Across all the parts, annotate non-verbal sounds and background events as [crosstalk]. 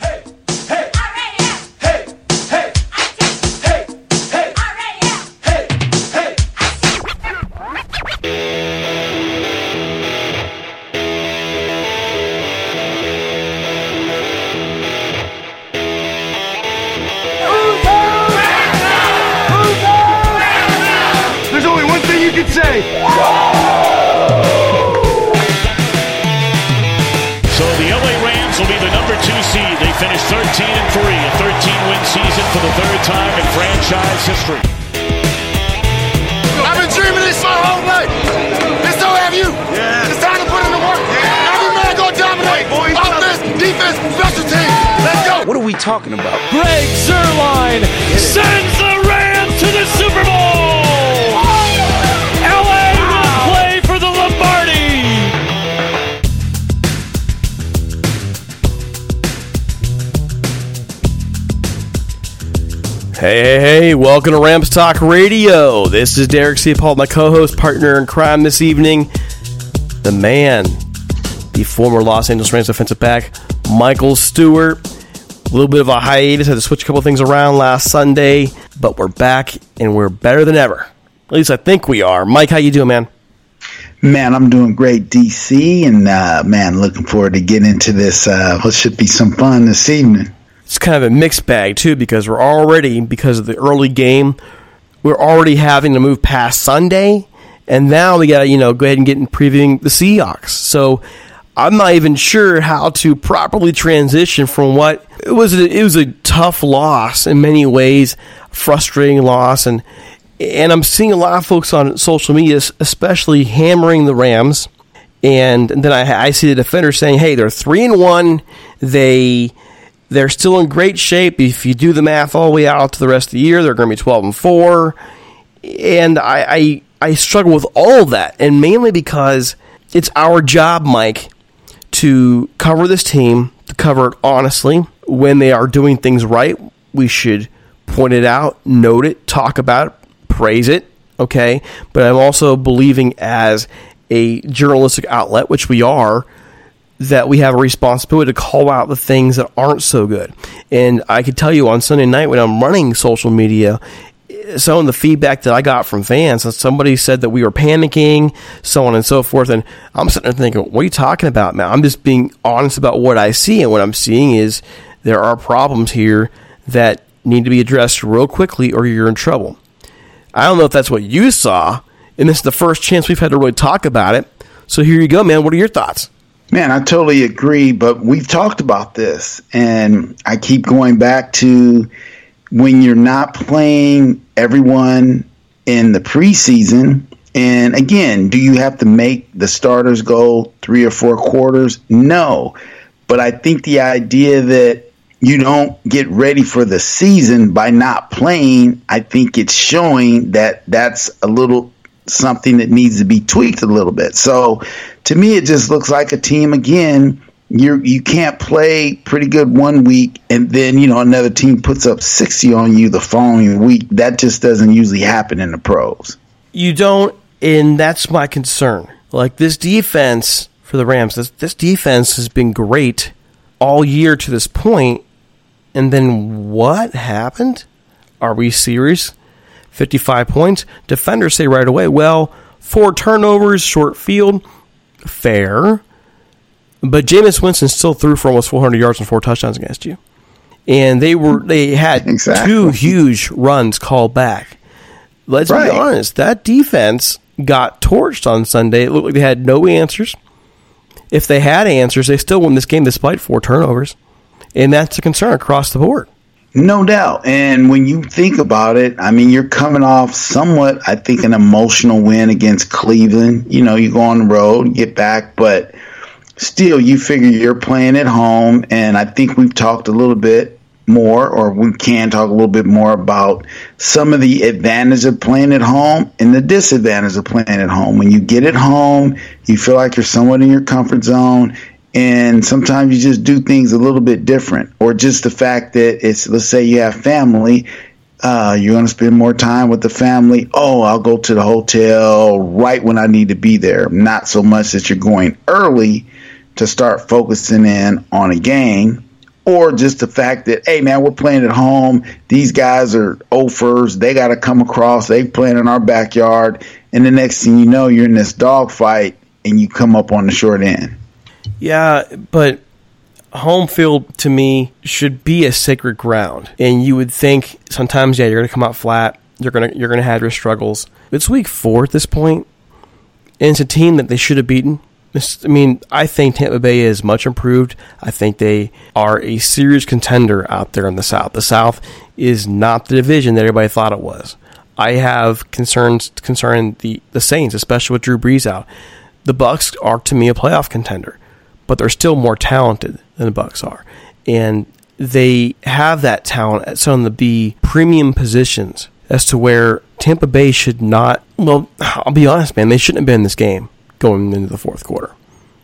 Hey, talking about? Greg Zuerlein sends the Rams to the Super Bowl. LA will play for the Lombardi. Hey, hey, hey, welcome to Rams Talk Radio. This is Derek Ciapala, my co host, partner in crime this evening. The man, the former Los Angeles Rams defensive back, Michael Stewart. A little bit of a hiatus, had to switch a couple things around last Sunday, but we're back and we're better than ever. At least I think we are. Mike, how you doing, man? Man, I'm doing great, DC, and uh, man, looking forward to getting into this. Uh, what should be some fun this evening. it's kind of a mixed bag too because we're already because of the early game we're already having to move past sunday and now we gotta you know go ahead and get in previewing the seahawks so i'm not even sure how to properly transition from what it was a, it was a tough loss in many ways frustrating loss and and i'm seeing a lot of folks on social media especially hammering the rams and then I, I see the defender saying, "Hey, they're three and one. They they're still in great shape. If you do the math all the way out to the rest of the year, they're going to be twelve and four." And I, I I struggle with all that, and mainly because it's our job, Mike, to cover this team, to cover it honestly. When they are doing things right, we should point it out, note it, talk about it, praise it. Okay, but I'm also believing as a journalistic outlet, which we are, that we have a responsibility to call out the things that aren't so good. And I can tell you on Sunday night when I'm running social media, some of the feedback that I got from fans, somebody said that we were panicking, so on and so forth. And I'm sitting there thinking, what are you talking about, man? I'm just being honest about what I see, and what I'm seeing is there are problems here that need to be addressed real quickly, or you're in trouble. I don't know if that's what you saw, and this is the first chance we've had to really talk about it. So here you go, man. What are your thoughts? Man, I totally agree, but we've talked about this, and I keep going back to when you're not playing everyone in the preseason. And again, do you have to make the starters go three or four quarters? No. But I think the idea that you don't get ready for the season by not playing, I think it's showing that that's a little something that needs to be tweaked a little bit. So to me, it just looks like a team again. You you can't play pretty good one week and then you know another team puts up sixty on you the following week. That just doesn't usually happen in the pros. You don't, and that's my concern. Like this defense for the Rams, this, this defense has been great all year to this point, and then what happened? Are we serious? 55 points. Defenders say right away, well, four turnovers, short field, fair. But Jameis Winston still threw for almost 400 yards and four touchdowns against you. And they were they had Exactly. two huge runs called back. Let's Right. be honest, that defense got torched on Sunday. It looked like they had no answers. If they had answers, they still won this game despite four turnovers. And that's a concern across the board. No doubt. And when you think about it, I mean, you're coming off somewhat, I think, an emotional win against Cleveland. You know, you go on the road, get back, but still, you figure you're playing at home. And I think we've talked a little bit more, or we can talk a little bit more about some of the advantage of playing at home and the disadvantage of playing at home. When you get at home, you feel like you're somewhat in your comfort zone and sometimes you just do things a little bit different or just the fact that it's let's say you have family uh, you're going to spend more time with the family oh i'll go to the hotel right when i need to be there not so much that you're going early to start focusing in on a game or just the fact that hey man we're playing at home these guys are offers they got to come across they playing in our backyard and the next thing you know you're in this dogfight and you come up on the short end Yeah, but home field to me should be a sacred ground. And you would think sometimes, yeah, you're gonna come out flat. You're gonna you're gonna have your struggles. It's week four at this point, and it's a team that they should have beaten. I mean, I think Tampa Bay is much improved. I think they are a serious contender out there in the South. The South is not the division that everybody thought it was. I have concerns concerning the, the Saints, especially with Drew Brees out. The Bucs are to me a playoff contender, but they're still more talented than the Bucs are, and they have that talent at some of the premium positions as to where Tampa Bay should not. Well, I'll be honest, man, they shouldn't have been in this game going into the fourth quarter.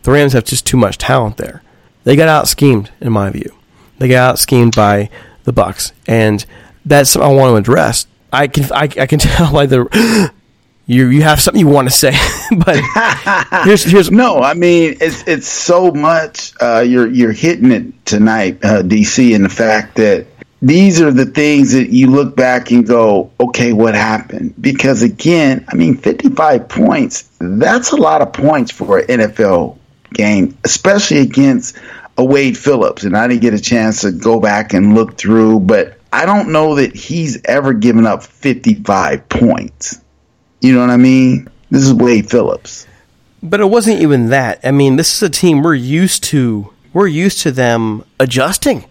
The Rams have just too much talent there. They got out schemed, in my view. They got out schemed by the Bucs, and that's something I want to address. I can I, I can [laughs] tell by the you you have something you want to say, [laughs] but here's here's No, I mean it's it's so much. Uh, you're you're hitting it tonight, uh, DC, and the fact that these are the things that you look back and go, okay, what happened? Because again, I mean, 55 points. That's a lot of points for an NFL game, especially against a Wade Phillips. And I didn't get a chance to go back and look through, but I don't know that he's ever given up 55 points. You know what I mean? This is Wade Phillips. But it wasn't even that. I mean, this is a team we're used to. We're used to them adjusting.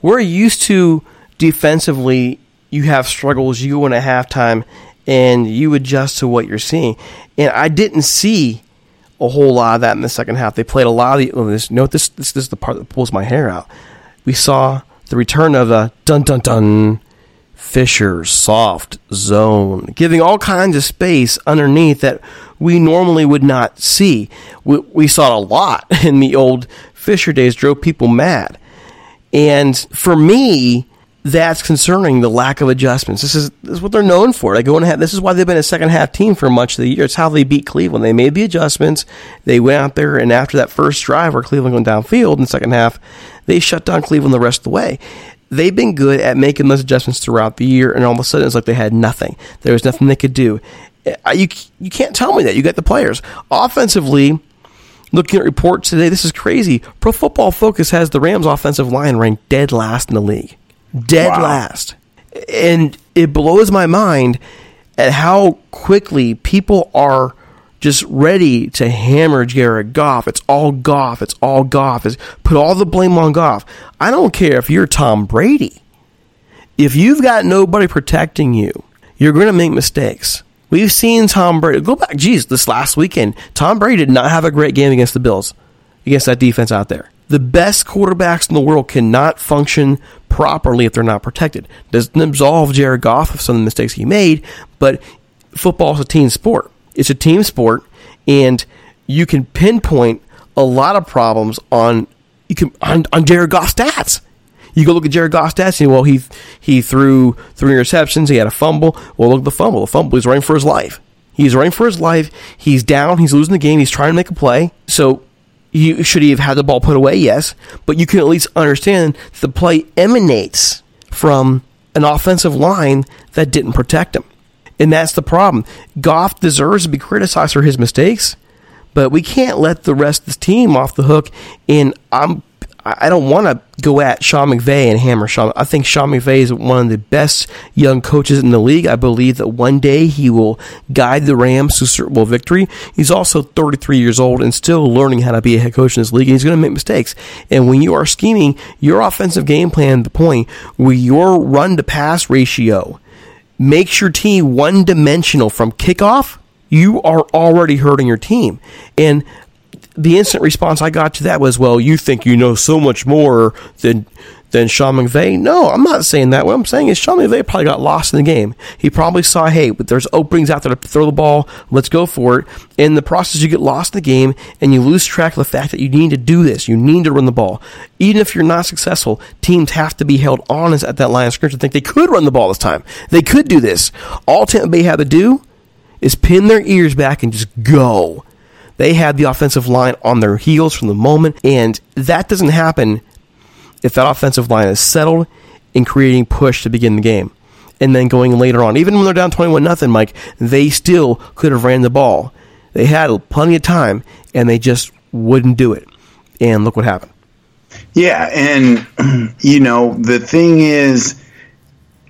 We're used to defensively. You have struggles. You go in at halftime, and you adjust to what you're seeing. And I didn't see a whole lot of that in the second half. They played a lot of the. Oh, this, note this, this. This is the part that pulls my hair out. We saw the return of the dun dun dun Fisher soft zone, giving all kinds of space underneath that we normally would not see. We, we saw a lot [laughs] in the old Fisher days, drove people mad. And for me, that's concerning the lack of adjustments. This is, this is what they're known for. They go and have, this is why they've been a second half team for much of the year. It's how they beat Cleveland. They made the adjustments. They went out there, and after that first drive where Cleveland went downfield in the second half, they shut down Cleveland the rest of the way. they've been good at making those adjustments throughout the year, and all of a sudden it's like they had nothing. There was nothing they could do. You you can't tell me that. You got the players offensively. Looking at reports today, this is crazy. Pro Football Focus has the Rams' offensive line ranked dead last in the league, dead last, and it blows my mind at how quickly people are just ready to hammer Jared Goff. It's all Goff. It's all Goff. It's put all the blame on Goff. I don't care if you're Tom Brady. If you've got nobody protecting you, you're going to make mistakes. We've seen Tom Brady go back. Geez, this last weekend, Tom Brady did not have a great game against the Bills, against that defense out there. The best quarterbacks in the world cannot function properly if they're not protected. Doesn't absolve Jared Goff of some of the mistakes he made, but football is a team sport. It's a team sport, and you can pinpoint a lot of problems on you can on, on Jared Goff stats. You go look at Jared Goff's stats, and well, he he threw three interceptions, he had a fumble. Well, look at the fumble. The fumble, he's running for his life. He's running for his life. He's down. He's losing the game. He's trying to make a play. So, should he have had the ball put away? Yes, but you can at least understand the play emanates from an offensive line that didn't protect him, and that's the problem. Goff deserves to be criticized for his mistakes, but we can't let the rest of the team off the hook. And I'm I don't want to go at Sean McVay and hammer Sean. I think Sean McVay is one of the best young coaches in the league. I believe that one day he will guide the Rams to Super Bowl victory. He's also 33 years old and still learning how to be a head coach in this league, and he's going to make mistakes. And when you are scheming your offensive game plan the point where your run to pass ratio makes your team one dimensional from kickoff, you are already hurting your team. And the instant response I got to that was, "Well, you think you know so much more than than Sean McVay." No, I'm not saying that. What I'm saying is Sean McVay probably got lost in the game. He probably saw, "Hey, but there's openings out there to throw the ball. Let's go for it." In the process, you get lost in the game and you lose track of the fact that you need to do this. You need to run the ball. Even if you're not successful, teams have to be held honest at that line of scrimmage to think they could run the ball this time. They could do this. All Tampa Bay had to do is pin their ears back and just go. They had the offensive line on their heels from the moment, and that doesn't happen if that offensive line is settled in creating push to begin the game. And then going later on, even when they're down 21 nothing, Mike, they still could have ran the ball. They had plenty of time, and they just wouldn't do it. And look what happened. Yeah, and [clears throat] you know the thing is,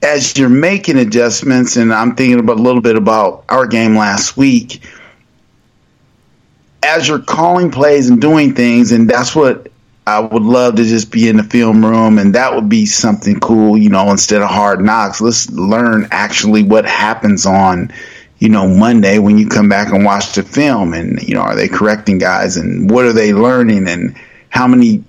as you're making adjustments, and I'm thinking about a little bit about our game last week. As you're calling plays and doing things, and that's what I would love to just be in the film room, and that would be something cool, you know, instead of hard knocks. Let's learn actually what happens on, you know, Monday when you come back and watch the film, and you know, are they correcting guys, and what are they learning, and how many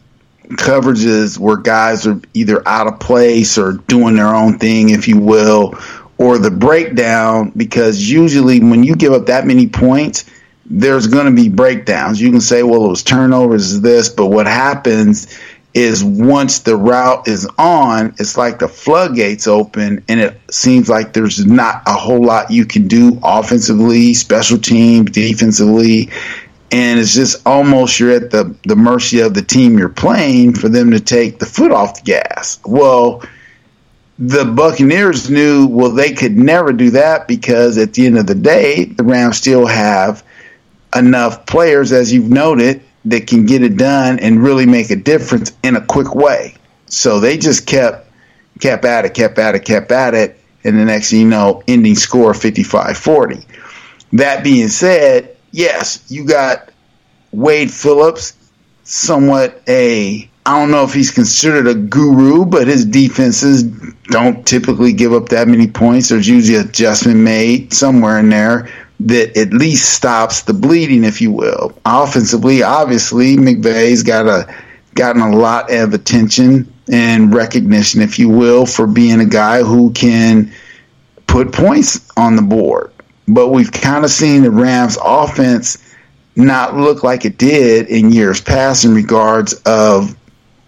coverages where guys are either out of place or doing their own thing, if you will, or the breakdown, because usually when you give up that many points, there's going to be breakdowns. You can say, well, it was turnovers, this, but what happens is once the route is on, it's like the floodgates open, and it seems like there's not a whole lot you can do offensively, special team, defensively. And it's just almost you're at the, the mercy of the team you're playing for them to take the foot off the gas. Well, the Buccaneers knew, well, they could never do that because at the end of the day, the Rams still have enough players, as you've noted, that can get it done and really make a difference in a quick way. So they just kept kept at it, kept at it, kept at it, and the next thing you know, ending score 55-40. That being said, yes, you got Wade Phillips, somewhat a I don't know if he's considered a guru, but his defenses don't typically give up that many points. There's usually adjustment made somewhere in there that at least stops the bleeding, if you will. Offensively, obviously, McVay's got a gotten a lot of attention and recognition, if you will, for being a guy who can put points on the board. But we've kind of seen the Rams offense not look like it did in years past in regards of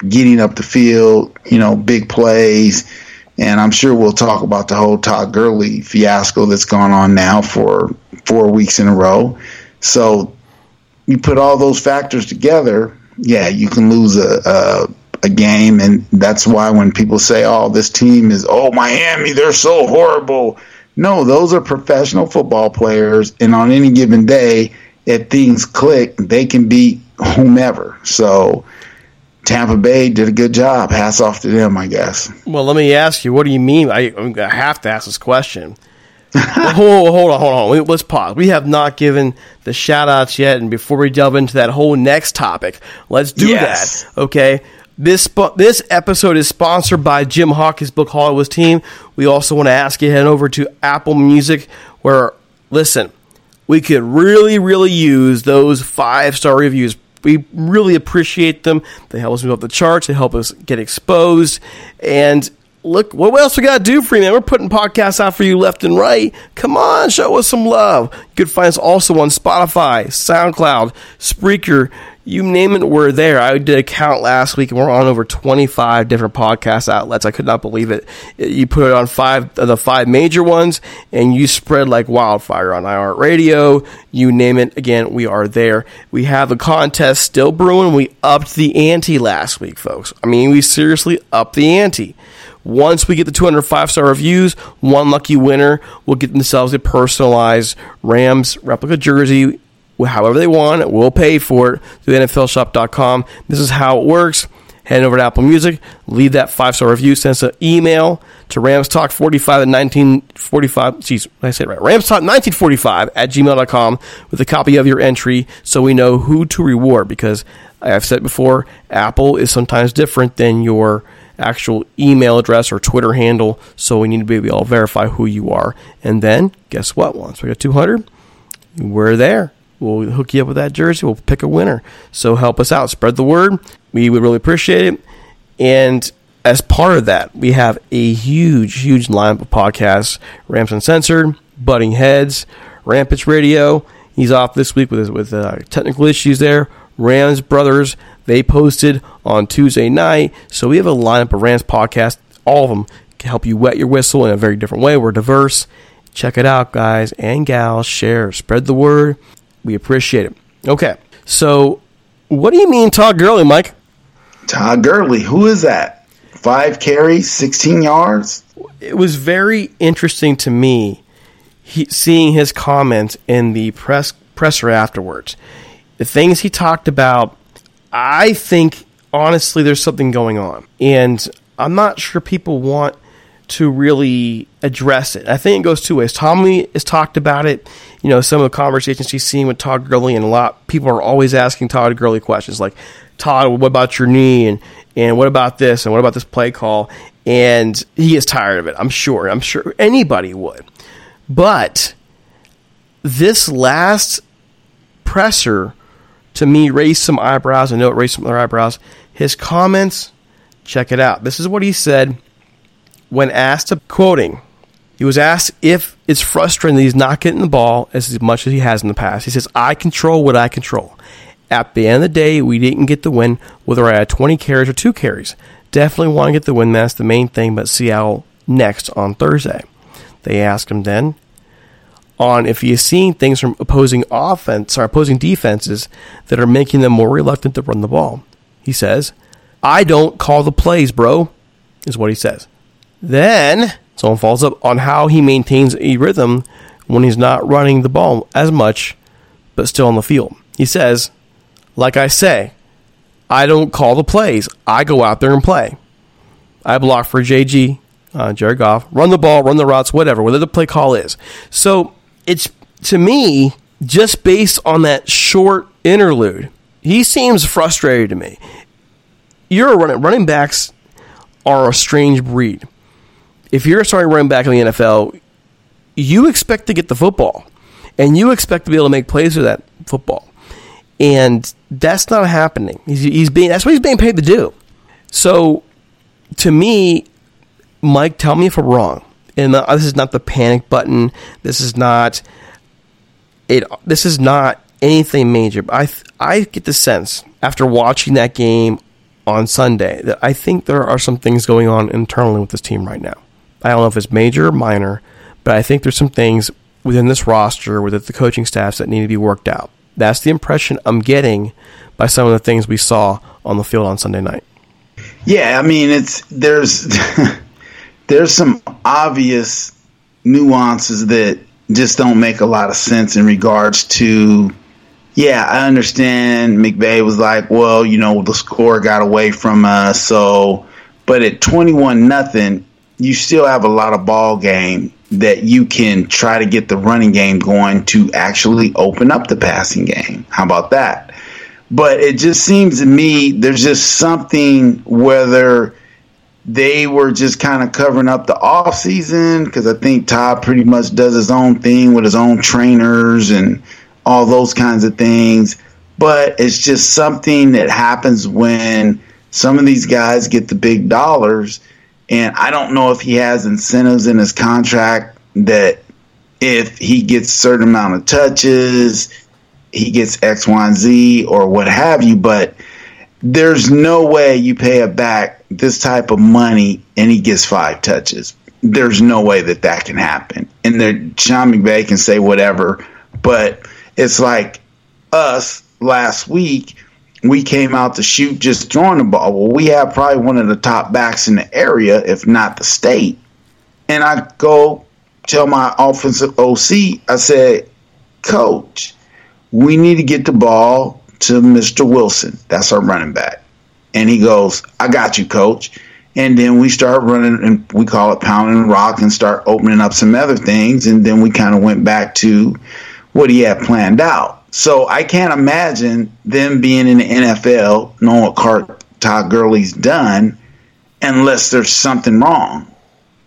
getting up the field, you know, big plays. And I'm sure we'll talk about the whole Todd Gurley fiasco that's gone on now for four weeks in a row. So you put all those factors together, yeah, you can lose a, a, a game, and that's why when people say, "Oh, this team is oh Miami, they're so horrible," no, those are professional football players, and on any given day, if things click, they can beat whomever. So. Tampa Bay did a good job. Hats off to them, I guess. Well, let me ask you, what do you mean? I, I have to ask this question. Well, hold, hold on, hold on. Let's pause. We have not given the shout outs yet. And before we delve into that whole next topic, let's do Yes. that. Okay. This this episode is sponsored by Jim Hawkins Book Hollywood's team. We also want to ask you to head over to Apple Music, where listen, we could really, really use those five star reviews. We really appreciate them. They help us move up the charts. They help us get exposed. And look, what else we got to do for you, man? We're putting podcasts out for you left and right. Come on, show us some love. You can find us also on Spotify, SoundCloud, Spreaker. You name it, we're there. I did a count last week, and we're on over 25 different podcast outlets. I could not believe it. You put it on five of the five major ones, and you spread like wildfire on iHeartRadio. You name it. Again, we are there. We have a contest still brewing. We upped the ante last week, folks. I mean, we seriously upped the ante. Once we get the 205 star reviews, one lucky winner will get themselves a personalized Rams replica jersey however they want. We'll pay for it through NFLshop.com. This is how it works. Head over to Apple Music, leave that five star review, send us an email to ramstalk45 at 1945. Jeez, did I say it right? Ramstalk1945 at gmail.com with a copy of your entry so we know who to reward because I've said before, Apple is sometimes different than your actual email address or Twitter handle, so we need to be able to verify who you are. And then, guess what? Once we got 200, we're there. We'll hook you up with that jersey. We'll pick a winner. So help us out. Spread the word. We would really appreciate it. And as part of that, we have a huge, huge lineup of podcasts Rams Uncensored, Butting Heads, Rampage Radio. He's off this week with, with uh, technical issues there. Rams Brothers, they posted on Tuesday night. So we have a lineup of Rams podcasts. All of them can help you wet your whistle in a very different way. We're diverse. Check it out, guys and gals. Share, spread the word. We appreciate it. Okay, so what do you mean, Todd Gurley, Mike? Todd Gurley, who is that? Five carries, 16 yards. It was very interesting to me he, seeing his comments in the press presser afterwards. The things he talked about, I think honestly, there's something going on, and I'm not sure people want to really address it. I think it goes two ways. Tommy has talked about it. You know, some of the conversations he's seen with Todd Gurley, and a lot people are always asking Todd Gurley questions like, "Todd, what about your knee?" and and what about this? and what about this play call? And he is tired of it. I'm sure. I'm sure anybody would. But this last presser to me raised some eyebrows. I know it raised some other eyebrows. His comments, check it out. This is what he said when asked, quoting, he was asked if it's frustrating that he's not getting the ball as much as he has in the past. He says, I control what I control. At the end of the day, we didn't get the win, whether I had 20 carries or two carries. Definitely want to get the win. That's the main thing, but Seattle next on Thursday. They asked him then on if he is seeing things from opposing offense or opposing defenses that are making them more reluctant to run the ball. He says, I don't call the plays, bro, is what he says. Then someone follows up on how he maintains a rhythm when he's not running the ball as much, but still on the field. He says, like I say, I don't call the plays. I go out there and play. I block for JG, uh, Jared Goff, run the ball, run the routes, whatever, whatever the play call is. So it's to me just based on that short interlude. He seems frustrated to me. You're running running backs are a strange breed. If you're a starting running back in the NFL, you expect to get the football, and you expect to be able to make plays with that football, and that's not happening. He's, he's being that's what he's being paid to do. So, to me, Mike, tell me if I'm wrong. And uh, this is not the panic button. This is not it. This is not anything major. But I I get the sense after watching that game on Sunday that I think there are some things going on internally with this team right now. I don't know if it's major or minor, but I think there's some things within this roster, within the coaching staffs that need to be worked out. That's the impression I'm getting by some of the things we saw on the field on Sunday night. Yeah, I mean it's there's [laughs] there's some obvious nuances that just don't make a lot of sense in regards to yeah, I understand McVay was like, well, you know, the score got away from us, so but at 21 nothing, you still have a lot of ball game that you can try to get the running game going to actually open up the passing game. How about that? But it just seems to me there's just something whether they were just kind of covering up the off season because I think Todd pretty much does his own thing with his own trainers and all those kinds of things. But it's just something that happens when some of these guys get the big dollars. And I don't know if he has incentives in his contract that if he gets a certain amount of touches, he gets X, Y, and Z or what have you. But there's no way you pay a back this type of money and he gets five touches. There's no way that that can happen. And there, Sean McVay can say whatever, but it's like us last week. We came out to shoot just throwing the ball. Well, we have probably one of the top backs in the area, if not the state. And I go tell my offensive OC, I said, Coach, we need to get the ball to Mr. Wilson. That's our running back. And he goes, I got you, coach. And then we start running, and we call it pounding rock and start opening up some other things. And then we kind of went back to what he had planned out. So I can't imagine them being in the NFL, knowing what Cart, Todd Gurley's done, unless there's something wrong,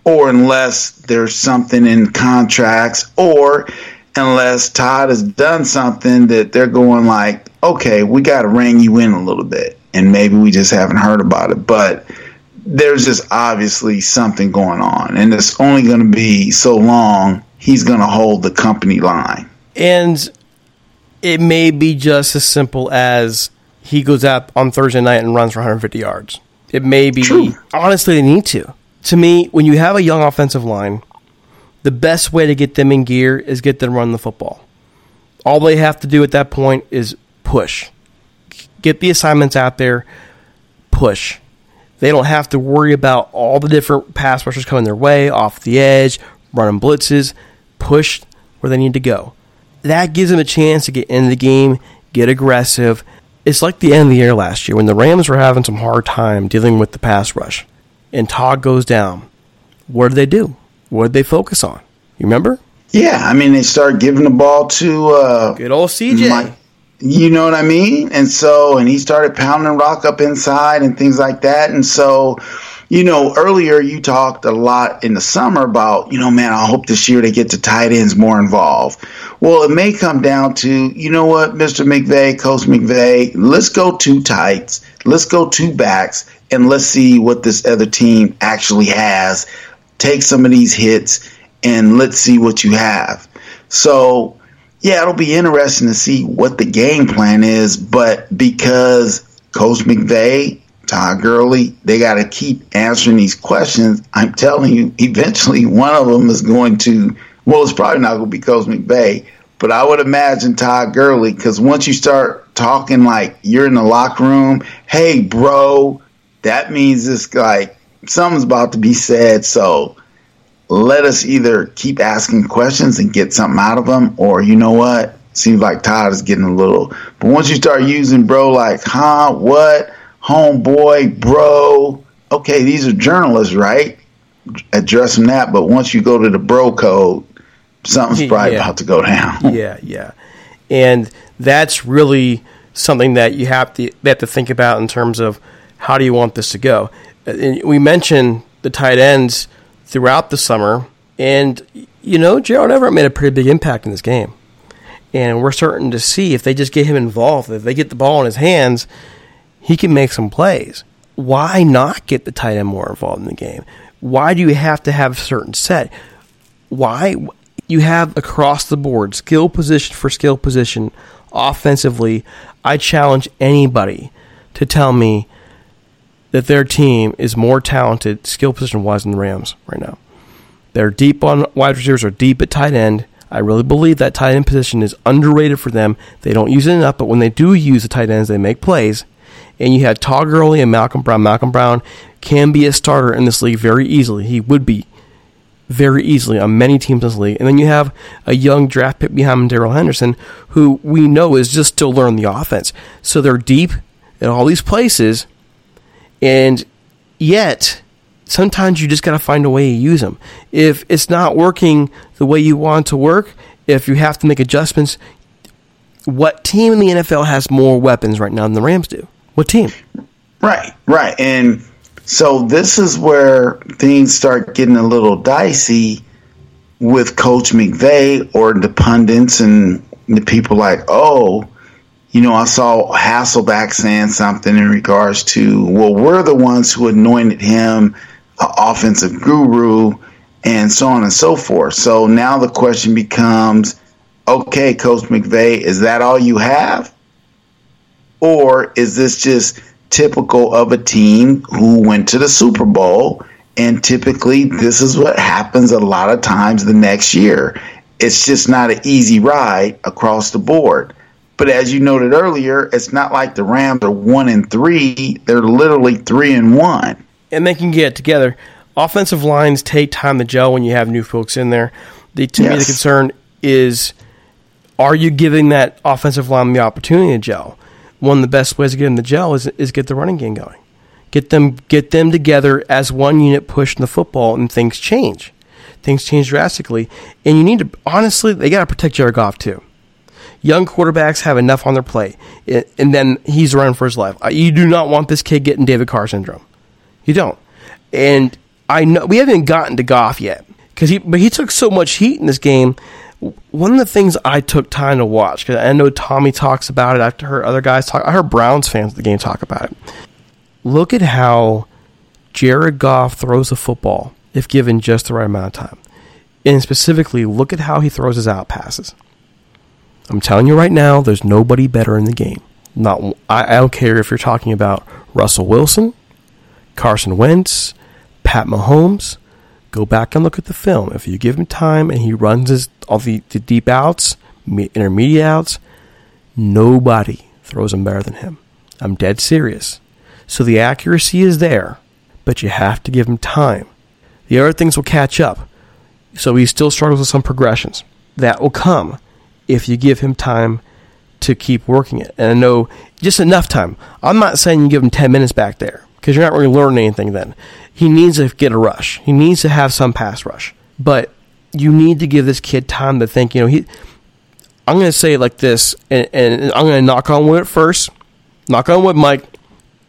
or unless there's something in contracts, or unless Todd has done something that they're going like, okay, we got to rein you in a little bit, and maybe we just haven't heard about it, but there's just obviously something going on, and it's only going to be so long he's going to hold the company line. And it may be just as simple as he goes out on Thursday night and runs for 150 yards. It may be, True. honestly, they need to. To me, when you have a young offensive line, the best way to get them in gear is get them to run the football. All they have to do at that point is push. Get the assignments out there, push. They don't have to worry about all the different pass rushers coming their way, off the edge, running blitzes. Push where they need to go. That gives them a chance to get into the game, get aggressive. It's like the end of the year last year when the Rams were having some hard time dealing with the pass rush. And Todd goes down. What do they do? What did they focus on? You remember? Yeah, I mean, they started giving the ball to uh, Good old CJ. Mike- you know what I mean? And so, and he started pounding rock up inside and things like that. And so, you know, earlier you talked a lot in the summer about, you know, man, I hope this year they get the tight ends more involved. Well, it may come down to, you know what, Mr. McVay, Coach McVay, let's go two tights, let's go two backs, and let's see what this other team actually has. Take some of these hits and let's see what you have. So, yeah, it'll be interesting to see what the game plan is, but because Coach McVay, Todd Gurley, they got to keep answering these questions. I'm telling you, eventually one of them is going to, well, it's probably not going to be Coach McVay, but I would imagine Todd Gurley, because once you start talking like you're in the locker room, hey, bro, that means it's like something's about to be said. So, let us either keep asking questions and get something out of them, or you know what? Seems like Todd is getting a little. But once you start using bro like, huh, what, homeboy, bro, okay, these are journalists, right? Addressing that, but once you go to the bro code, something's probably Yeah. about to go down. [laughs] yeah, yeah. And that's really something that you have to they have to think about in terms of how do you want this to go. We mentioned the tight ends throughout the summer, and you know Gerald Everett made a pretty big impact in this game. And we're starting to see if they just get him involved, if they get the ball in his hands, he can make some plays. Why not get the tight end more involved in the game? Why do you have to have a certain set? why you have across the board skill position for skill position offensively i challenge anybody to tell me that their team is more talented skill position wise than the rams right now they're deep on wide receivers are deep at tight end i really believe that tight end position is underrated for them they don't use it enough but when they do use the tight ends they make plays and you had Todd Gurley and Malcolm Brown. Malcolm Brown can be a starter in this league very easily. He would be very easily on many teams in this league. And then you have a young draft pick behind Darrell Henderson, who we know is just still learning the offense. So they're deep in all these places, and yet sometimes you just got to find a way to use them. If it's not working the way you want to work, if you have to make adjustments, what team in the NFL has more weapons right now than the Rams do? What team? Right, right. And so this is where things start getting a little dicey with Coach McVay or the pundits and the people like, oh, you know, I saw Hasselbeck saying something in regards to, well, we're the ones who anointed him offensive guru and so on and so forth. So now the question becomes, okay, Coach McVay, is that all you have? Or is this just typical of a team who went to the Super Bowl? And typically, this is what happens a lot of times the next year. It's just not an easy ride across the board. But as you noted earlier, it's not like the Rams are one and three; they're literally three and one. and they can get together. Offensive lines take time to gel when you have new folks in there. The, to me, the concern is are you giving that offensive line the opportunity to gel? One of the best ways to get them to gel is, is get the running game going. Get them get them together as one unit pushing the football, and things change. Things change drastically, and you need to honestly they got to protect Jared Goff too. Young quarterbacks have enough on their plate, and then he's running for his life. You do not want this kid getting David Carr syndrome. You don't. And I know we haven't gotten to Goff yet because he, but he took so much heat in this game. One of the things I took time to watch because I know Tommy talks about it. I've heard other guys talk. I heard Browns fans of the game talk about it. Look at how Jared Goff throws the football if given just the right amount of time, and specifically look at how he throws his out passes. I'm telling you right now, there's nobody better in the game. Not I, I don't care if you're talking about Russell Wilson, Carson Wentz, Pat Mahomes. Go back and look at the film. If you give him time and he runs his all the, the deep outs, intermediate outs, nobody throws them better than him. I'm dead serious. So the accuracy is there, but you have to give him time. The other things will catch up. So he still struggles with some progressions. That will come if you give him time to keep working it. And I know just enough time. I'm not saying you give him 10 minutes back there because you're not really learning anything then. He needs to get a rush. He needs to have some pass rush. But you need to give this kid time to think, you know, he I'm going to say it like this and, and I'm going to knock on wood first. Knock on wood, Mike.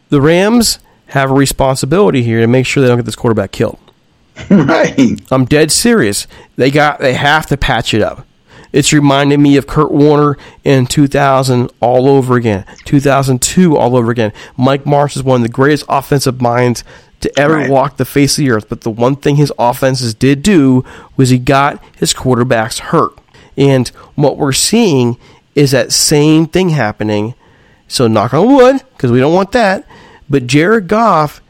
The Rams have a responsibility here to make sure they don't get this quarterback killed. [laughs] right. I'm dead serious. They got they have to patch it up. It's reminding me of Kurt Warner in 2000 all over again. 2002 all over again. Mike Martz is one of the greatest offensive minds to ever Right. walk the face of the earth. But the one thing his offenses did do was he got his quarterbacks hurt. And what we're seeing is that same thing happening. So knock on wood, because we don't want that. But Jared Goff,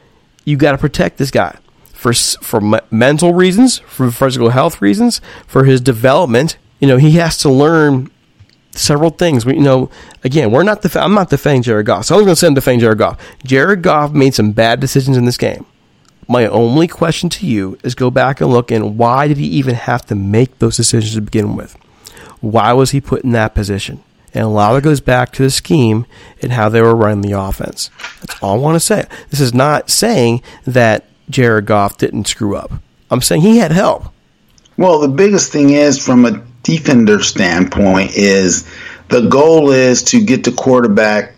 you got to protect this guy for for me- mental reasons, for physical health reasons, for his development. You know, he has to learn several things. We, you know, again, we're not. Def- I'm not defending Jared Goff. So I was going to I'm defending Jared Goff. Jared Goff made some bad decisions in this game. My only question to you is go back and look and why did he even have to make those decisions to begin with? Why was he put in that position? And a lot of it goes back to the scheme and how they were running the offense. That's all I want to say. This is not saying that Jared Goff didn't screw up. I'm saying he had help. Well, the biggest thing is from a defender standpoint is the goal is to get the quarterback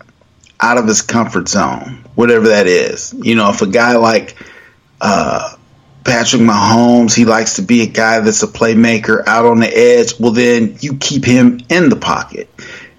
out of his comfort zone, whatever that is. You know, if a guy like uh, Patrick Mahomes, he likes to be a guy that's a playmaker out on the edge, well, then you keep him in the pocket.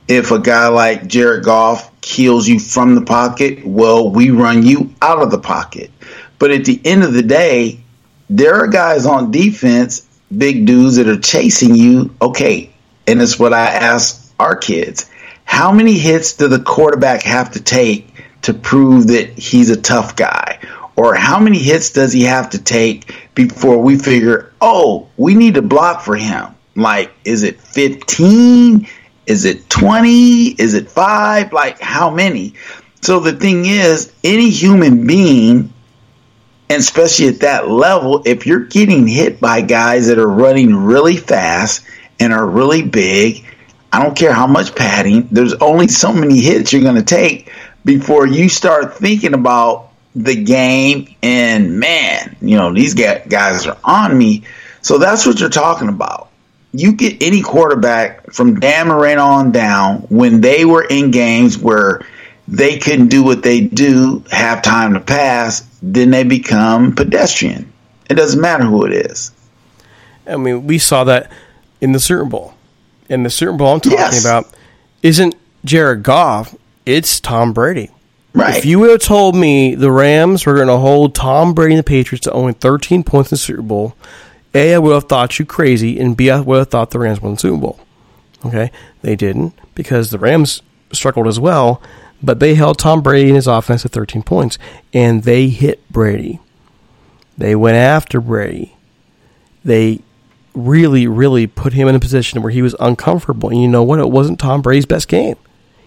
If a guy like Jared Goff kills you from the pocket, well, we run you out of the pocket. But at the end of the day, there are guys on defense, big dudes that are chasing you. Okay, and it's what I ask our kids. How many hits do the quarterback have to take to prove that he's a tough guy? Or how many hits does he have to take before we figure, oh, we need to block for him? Like, is it 15? Is it 20? Is it five? Like, how many? So the thing is, any human being, and especially at that level, if you're getting hit by guys that are running really fast and are really big, I don't care how much padding, there's only so many hits you're going to take before you start thinking about the game and man, you know, these guys are on me. So that's what you're talking about. You get any quarterback from Dan Marino on down when they were in games where they couldn't do what they do, have time to pass, then they become pedestrian. It doesn't matter who it is. I mean, we saw that in the Super Bowl. In the Super Bowl I'm talking Yes. about isn't Jared Goff, it's Tom Brady. Right. If you would have told me the Rams were going to hold Tom Brady and the Patriots to only 13 points in the Super Bowl, A, I would have thought you crazy, and B, I would have thought the Rams won the Super Bowl. Okay? They didn't because the Rams struggled as well, but they held Tom Brady and his offense to 13 points, and they hit Brady. They went after Brady. They really, really put him in a position where he was uncomfortable. And you know what? It wasn't Tom Brady's best game.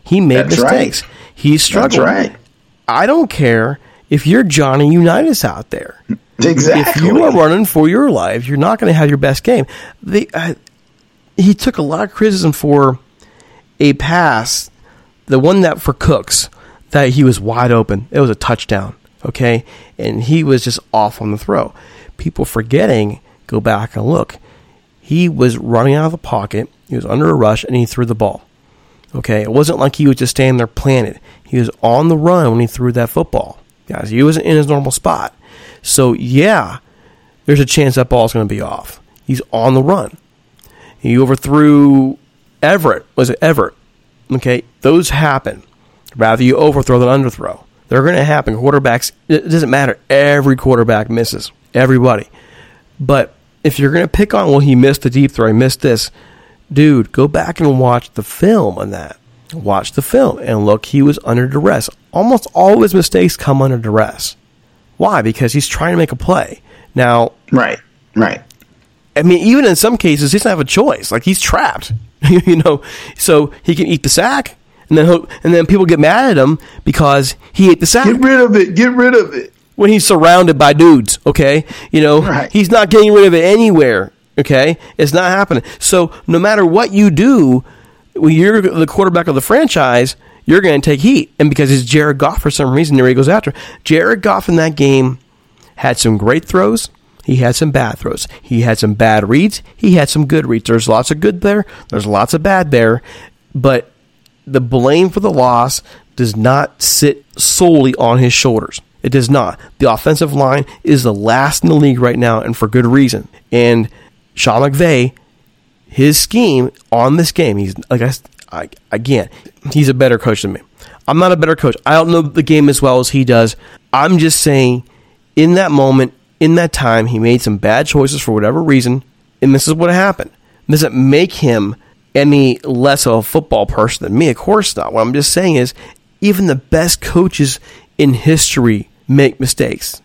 He made That's right. mistakes. He struggled. That's right. I don't care if you're Johnny Unitas out there. [laughs] Exactly. If you are running for your life, you're not going to have your best game. The, uh, he took a lot of criticism for a pass, the one that for Cooks, that he was wide open. It was a touchdown, okay? And he was just off on the throw. People forgetting, go back and look. He was running out of the pocket, he was under a rush, and he threw the ball. Okay, it wasn't like he was just standing there planted. He was on the run when he threw that football. Guys, he wasn't in his normal spot. So yeah, there's a chance that ball's going to be off. He's on the run. He overthrew Everett. Was it Everett? Okay, those happen. Rather you overthrow than underthrow. They're going to happen. Quarterbacks. It doesn't matter. Every quarterback misses. Everybody. But if you're going to pick on, well, he missed the deep throw. He missed this dude, go back and watch the film on that. Watch the film and look, he was under duress. Almost all of his mistakes come under duress. Why? Because he's trying to make a play. Now, Right. Right. I mean, even in some cases, he doesn't have a choice. Like he's trapped, [laughs] you know. So he can eat the sack, and then and then people get mad at him because he ate the sack Get rid of it. Get rid of it. when he's surrounded by dudes. Okay, you know, Right. he's not getting rid of it anywhere. Okay, it's not happening. So no matter what you do, when you're the quarterback of the franchise, you're going to take heat. And because it's Jared Goff for some reason, there he goes after Jared Goff in that game had some great throws. He had some bad throws. He had some bad reads. He had some good reads. There's lots of good there. There's lots of bad there. But the blame for the loss does not sit solely on his shoulders. It does not. The offensive line is the last in the league right now, and for good reason. And Sean McVay, his scheme on this game, he's like I, I again, he's a better coach than me. I'm not a better coach. I don't know the game as well as he does. I'm just saying, in that moment, in that time, he made some bad choices for whatever reason, and this is what happened. Does it make him any less of a football person than me? Of course not. What I'm just saying is, even the best coaches in history make mistakes.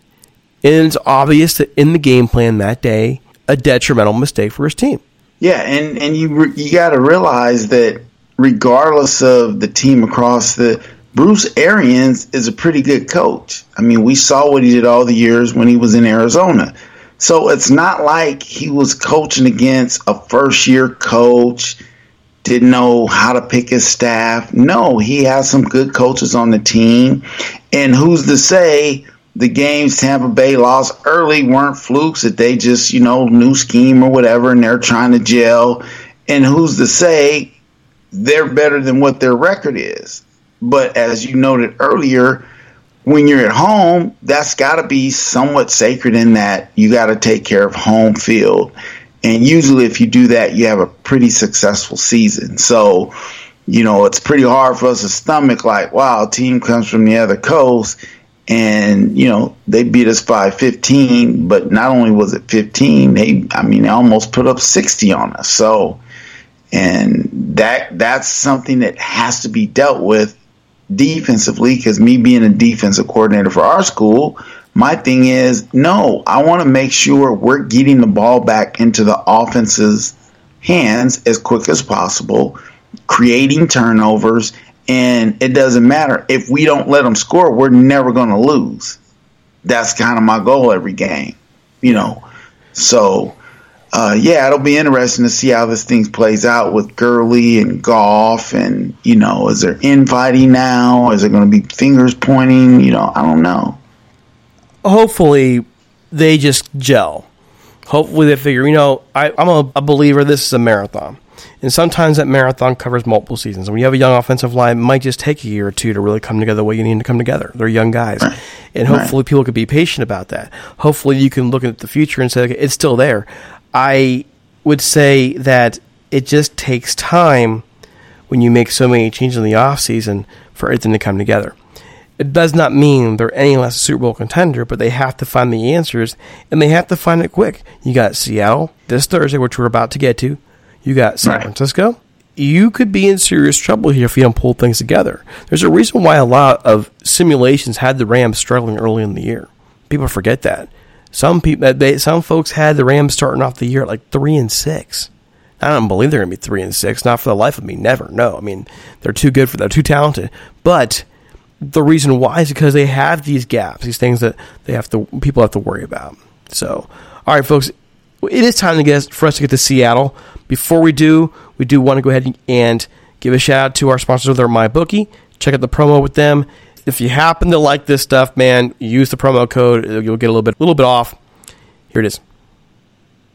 And it's obvious that in the game plan that day, a detrimental mistake for his team. Yeah, and and you re- you got to realize that regardless of the team across the Bruce Arians is a pretty good coach. I mean, we saw what he did all the years when he was in Arizona. So it's not like he was coaching against a first year coach, didn't know how to pick his staff. No, he has some good coaches on the team. And who's to say the games Tampa Bay lost early weren't flukes that they just, you know, new scheme or whatever and they're trying to gel. And who's to say they're better than what their record is? But as you noted earlier, when you're at home, that's got to be somewhat sacred in that you got to take care of home field. And usually, if you do that, you have a pretty successful season. So, you know, it's pretty hard for us to stomach, like, wow, a team comes from the other coast and, you know, they beat us by 15. But not only was it 15, they, I mean, they almost put up 60 on us. So, and that that's something that has to be dealt with defensively because me being a defensive coordinator for our school my thing is no i want to make sure we're getting the ball back into the offense's hands as quick as possible creating turnovers And it doesn't matter if we don't let them score, we're never going to lose. That's kind of my goal every game, you know. So, uh, yeah, it'll be interesting to see how this thing plays out with Gurley and Goff, and you know, is there infighting now? Is there going to be fingers pointing? You know, I don't know. Hopefully they just gel. Hopefully they figure, you know, I, I'm a, a believer this is a marathon. And sometimes that marathon covers multiple seasons. And when you have a young offensive line, it might just take a year or two to really come together the way you need to come together. They're young guys. And hopefully people can be patient about that. Hopefully you can look at the future and say, okay, it's still there. I would say that it just takes time when you make so many changes in the offseason for everything to come together. It does not mean they're any less a Super Bowl contender, but they have to find the answers and they have to find it quick. You got Seattle this Thursday, which we're about to get to. You got San Francisco. You could be in serious trouble here if you don't pull things together. There's a reason why a lot of simulations had the Rams struggling early in the year. People forget that. Some people, uh, they, some folks had the Rams starting off the year at like three and six. I don't believe they're going to be three and six. Not for the life of me. Never. No. I mean, they're too good for. They're too talented. But the reason why is because they have these gaps, these things that they have to people have to worry about. So, all right, folks, it is time to get for us to get to Seattle. Before we do, we do want to go ahead and give a shout out to our sponsors. They're MyBookie. Check out the promo with them. If you happen to like this stuff, man, use the promo code. You'll get a little bit, little bit off. Here it is.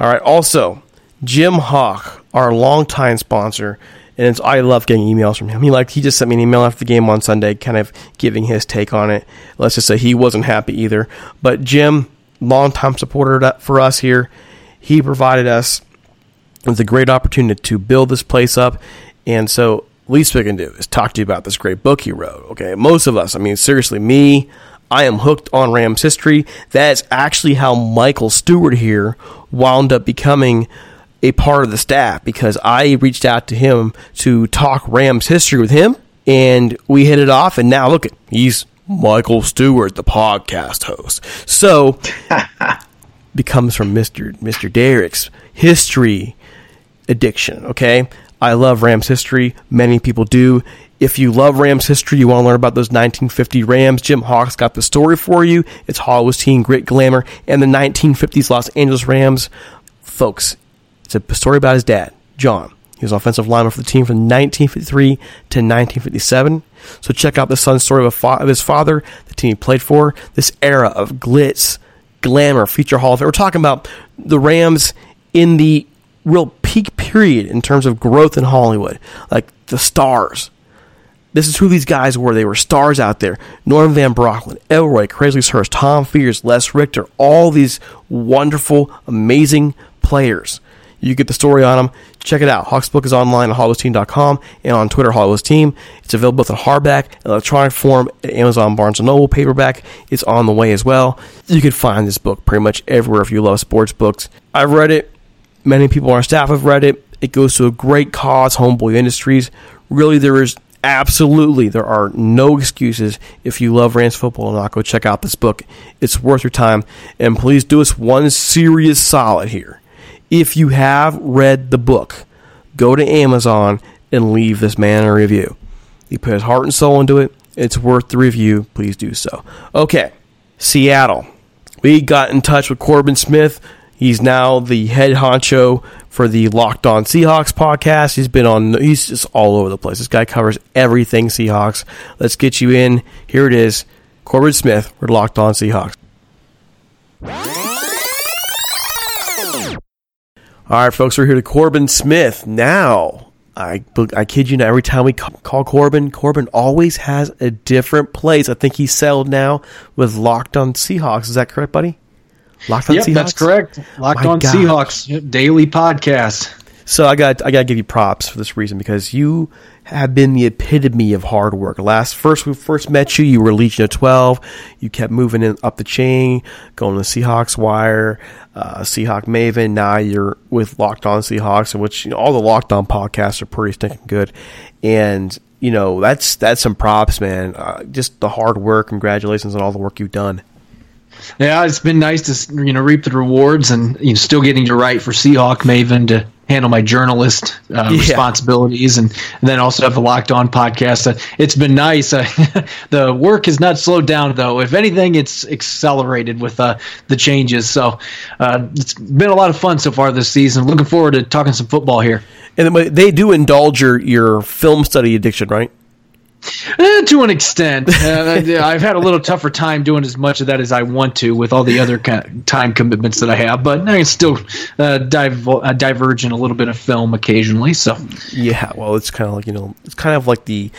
All right. Also, Jim Hock, our longtime sponsor, and it's, I love getting emails from him. He like he just sent me an email after the game on Sunday, kind of giving his take on it. Let's just say he wasn't happy either. But Jim, longtime supporter for us here, he provided us with a great opportunity to build this place up, and so least we can do is talk to you about this great book he wrote. Okay, most of us, I mean, seriously, me, I am hooked on Rams history. That's actually how Michael Stewart here wound up becoming a part of the staff because I reached out to him to talk Rams history with him, and we hit it off. And now look, at he's Michael Stewart, the podcast host. So [laughs] becomes from Mister Mister Derek's history addiction. Okay, I love Rams history. Many people do. If you love Rams history, you want to learn about those 1950 Rams. Jim Hock's got the story for you. It's Hollywood's Team grit, glamour, and the 1950s Los Angeles Rams. Folks, it's a story about his dad, John. He was offensive lineman for the team from 1953 to 1957. So check out the son's story of, fa- of his father, the team he played for. This era of glitz, glamour, feature Hall of Fame. We're talking about the Rams in the real peak period in terms of growth in Hollywood, like the stars. This is who these guys were. They were stars out there. Norman Van Brocklin, Elroy, Crazy Hirsch, Tom Fears, Les Richter, all these wonderful, amazing players. You get the story on them. Check it out. Hock's book is online at hollowsteam.com and on Twitter, Team. It's available both in hardback and electronic form at Amazon, Barnes & Noble. Paperback It's on the way as well. You can find this book pretty much everywhere if you love sports books. I've read it. Many people on our staff have read it. It goes to a great cause, Homeboy Industries. Really, there is absolutely there are no excuses if you love Rams football and not go check out this book. It's worth your time. And please do us one serious solid here. If you have read the book, go to Amazon and leave this man a review. He put his heart and soul into it. It's worth the review. Please do so. Okay, Seattle. We got in touch with Corbin Smith. He's now the head honcho for the Locked On Seahawks podcast. He's been on, he's just all over the place. This guy covers everything Seahawks. Let's get you in. Here it is Corbin Smith for Locked On Seahawks. All right, folks, we're here to Corbin Smith. Now, I, I kid you not, every time we call Corbin, Corbin always has a different place. I think he's settled now with Locked On Seahawks. Is that correct, buddy? Locked On Yep, Seahawks? that's correct. Locked My on gosh. Seahawks daily podcast. So I got I got to give you props for this reason because you have been the epitome of hard work. Last first we first met you, you were Legion of Twelve. You kept moving in, up the chain, going to Seahawks Wire, uh, Seahawk Maven. Now you're with Locked On Seahawks, which you know, all the Locked On podcasts are pretty stinking good. And you know that's that's some props, man. Uh, just the hard work. Congratulations on all the work you've done. Yeah, it's been nice to you know reap the rewards and you know, still getting to write for Seahawk Maven to handle my journalist uh, Yeah. responsibilities and, then also have the Locked On podcast. Uh, it's been nice. Uh, [laughs] the work has not slowed down though. If anything, it's accelerated with uh, the changes. So uh, it's been a lot of fun so far this season. Looking forward to talking some football here. And they do indulge your your film study addiction, right? Eh, to an extent, uh, I've had a little tougher time doing as much of that as I want to with all the other ki- time commitments that I have. But I can still uh, dive, uh, diverge in a little bit of film occasionally. So Yeah, well, it's kind of like you know, it's kind of like the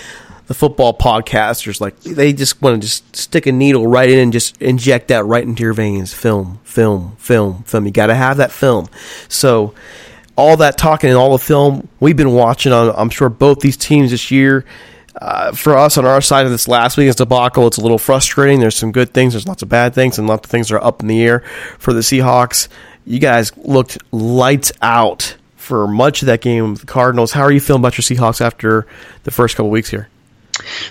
the football podcasters. Like they just want to just stick a needle right in and just inject that right into your veins. Film, film, film, film. You got to have that film. So all that talking and all the film we've been watching on, I'm sure both these teams this year. Uh, for us on our side of this last week's debacle, it's a little frustrating. There's some good things, there's lots of bad things, and lots of things are up in the air for the Seahawks. You guys looked lights out for much of that game with the Cardinals. How are you feeling about your Seahawks after the first couple weeks here?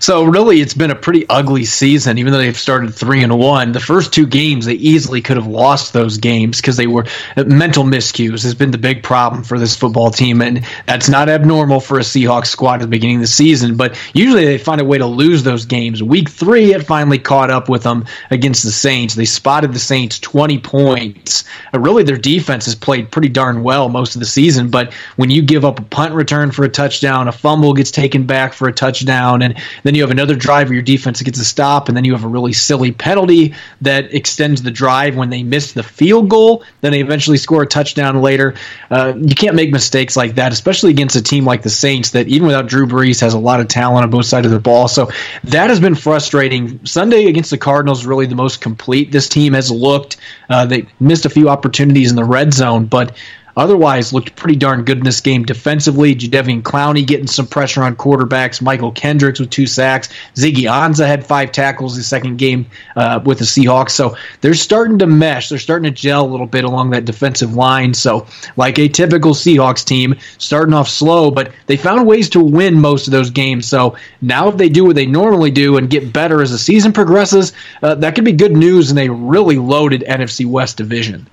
So really, it's been a pretty ugly season. Even though they've started three and one, the first two games they easily could have lost those games because they were uh, mental miscues. Has been the big problem for this football team, and that's not abnormal for a Seahawks squad at the beginning of the season. But usually they find a way to lose those games. Week three, it finally caught up with them against the Saints. They spotted the Saints twenty points. Uh, really, their defense has played pretty darn well most of the season. But when you give up a punt return for a touchdown, a fumble gets taken back for a touchdown, and then you have another drive where your defense gets a stop, and then you have a really silly penalty that extends the drive when they miss the field goal. Then they eventually score a touchdown later. Uh, you can't make mistakes like that, especially against a team like the Saints that even without Drew Brees has a lot of talent on both sides of the ball. So that has been frustrating. Sunday against the Cardinals, really the most complete this team has looked. Uh, they missed a few opportunities in the red zone, but otherwise looked pretty darn good in this game defensively. Jadeveon Clowney getting some pressure on quarterbacks. Mychal Kendricks with two sacks. Ziggy Ansah had five tackles the second game uh, with the Seahawks. So they're starting to mesh. They're starting to gel a little bit along that defensive line. So like a typical Seahawks team, starting off slow, but they found ways to win most of those games. So now if they do what they normally do and get better as the season progresses, uh, that could be good news in a really loaded NFC West division.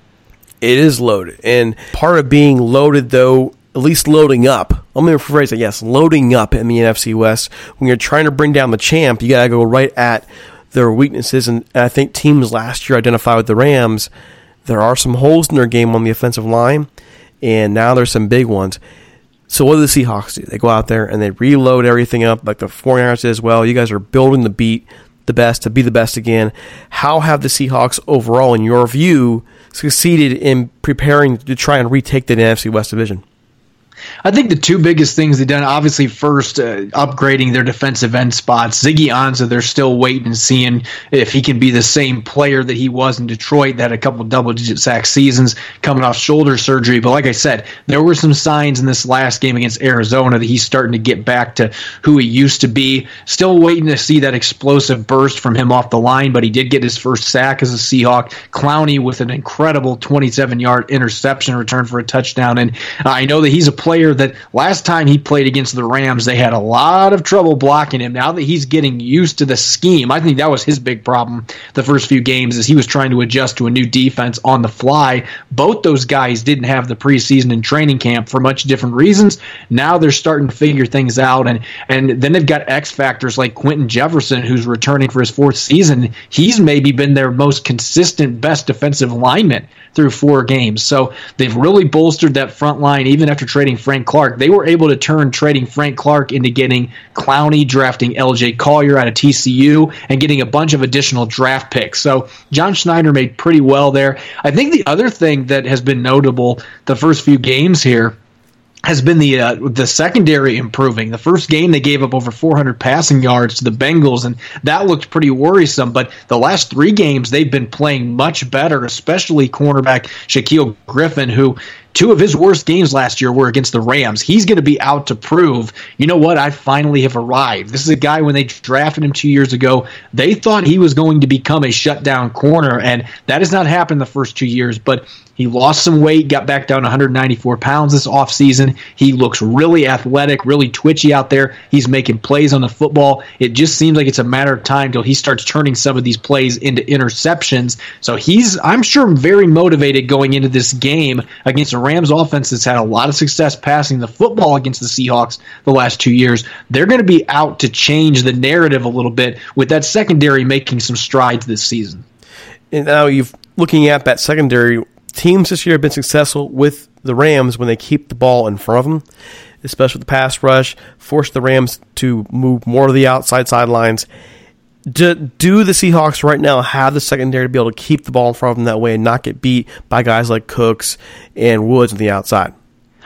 It is loaded, and part of being loaded, though, at least loading up. Let me rephrase it. Yes, loading up in the NFC West. When you're trying to bring down the champ, you gotta go right at their weaknesses. And, and I think teams last year identified with the Rams. There are some holes in their game on the offensive line, and now there's some big ones. So what do the Seahawks do? They go out there and they reload everything up, like the 49ers did as well. You guys are building the beat the best to be the best again. How have the Seahawks overall, in your view, succeeded in preparing to try and retake the NFC West division? I think the two biggest things they've done, obviously, first uh, upgrading their defensive end spots. Ziggy Ansah, they're still waiting and seeing if he can be the same player that he was in Detroit. That had a couple double-digit sack seasons coming off shoulder surgery. But like I said, there were some signs in this last game against Arizona that he's starting to get back to who he used to be. Still waiting to see that explosive burst from him off the line, but he did get his first sack as a Seahawk. Clowney with an incredible 27-yard interception return for a touchdown, and I know that he's a player that last time he played against the Rams, they had a lot of trouble blocking him. Now that he's getting used to the scheme, I think that was his big problem the first few games is he was trying to adjust to a new defense on the fly. Both those guys didn't have the preseason and training camp for much different reasons. Now they're starting to figure things out and and then they've got X factors like Quinton Jefferson who's returning for his fourth season. He's maybe been their most consistent best defensive lineman through four games. So they've really bolstered that front line even after trading Frank Clark. They were able to turn trading Frank Clark into getting Clowney, drafting LJ Collier out of TCU, and getting a bunch of additional draft picks. So John Schneider made pretty well there. I think the other thing that has been notable the first few games here has been the uh, the secondary improving. The first game they gave up over 400 passing yards to the Bengals, and that looked pretty worrisome. But the last three games they've been playing much better, especially cornerback Shaquill Griffin, who two of his worst games last year were against the Rams. He's going to be out to prove, you know what, I finally have arrived. This is a guy when they drafted him two years ago, they thought he was going to become a shutdown corner, and that has not happened the first two years, but he lost some weight, got back down 194 pounds this offseason. He looks really athletic, really twitchy out there. He's making plays on the football. It just seems like it's a matter of time till he starts turning some of these plays into interceptions. So he's, I'm sure, very motivated going into this game against the Rams offense that's had a lot of success passing the football against the Seahawks the last two years. They're going to be out to change the narrative a little bit with that secondary making some strides this season. And now you've looking at that secondary teams this year have been successful with the Rams when they keep the ball in front of them, especially with the pass rush, force the Rams to move more to the outside sidelines. Do, do the Seahawks right now have the secondary to be able to keep the ball in front of them that way and not get beat by guys like Cooks and Woods on the outside?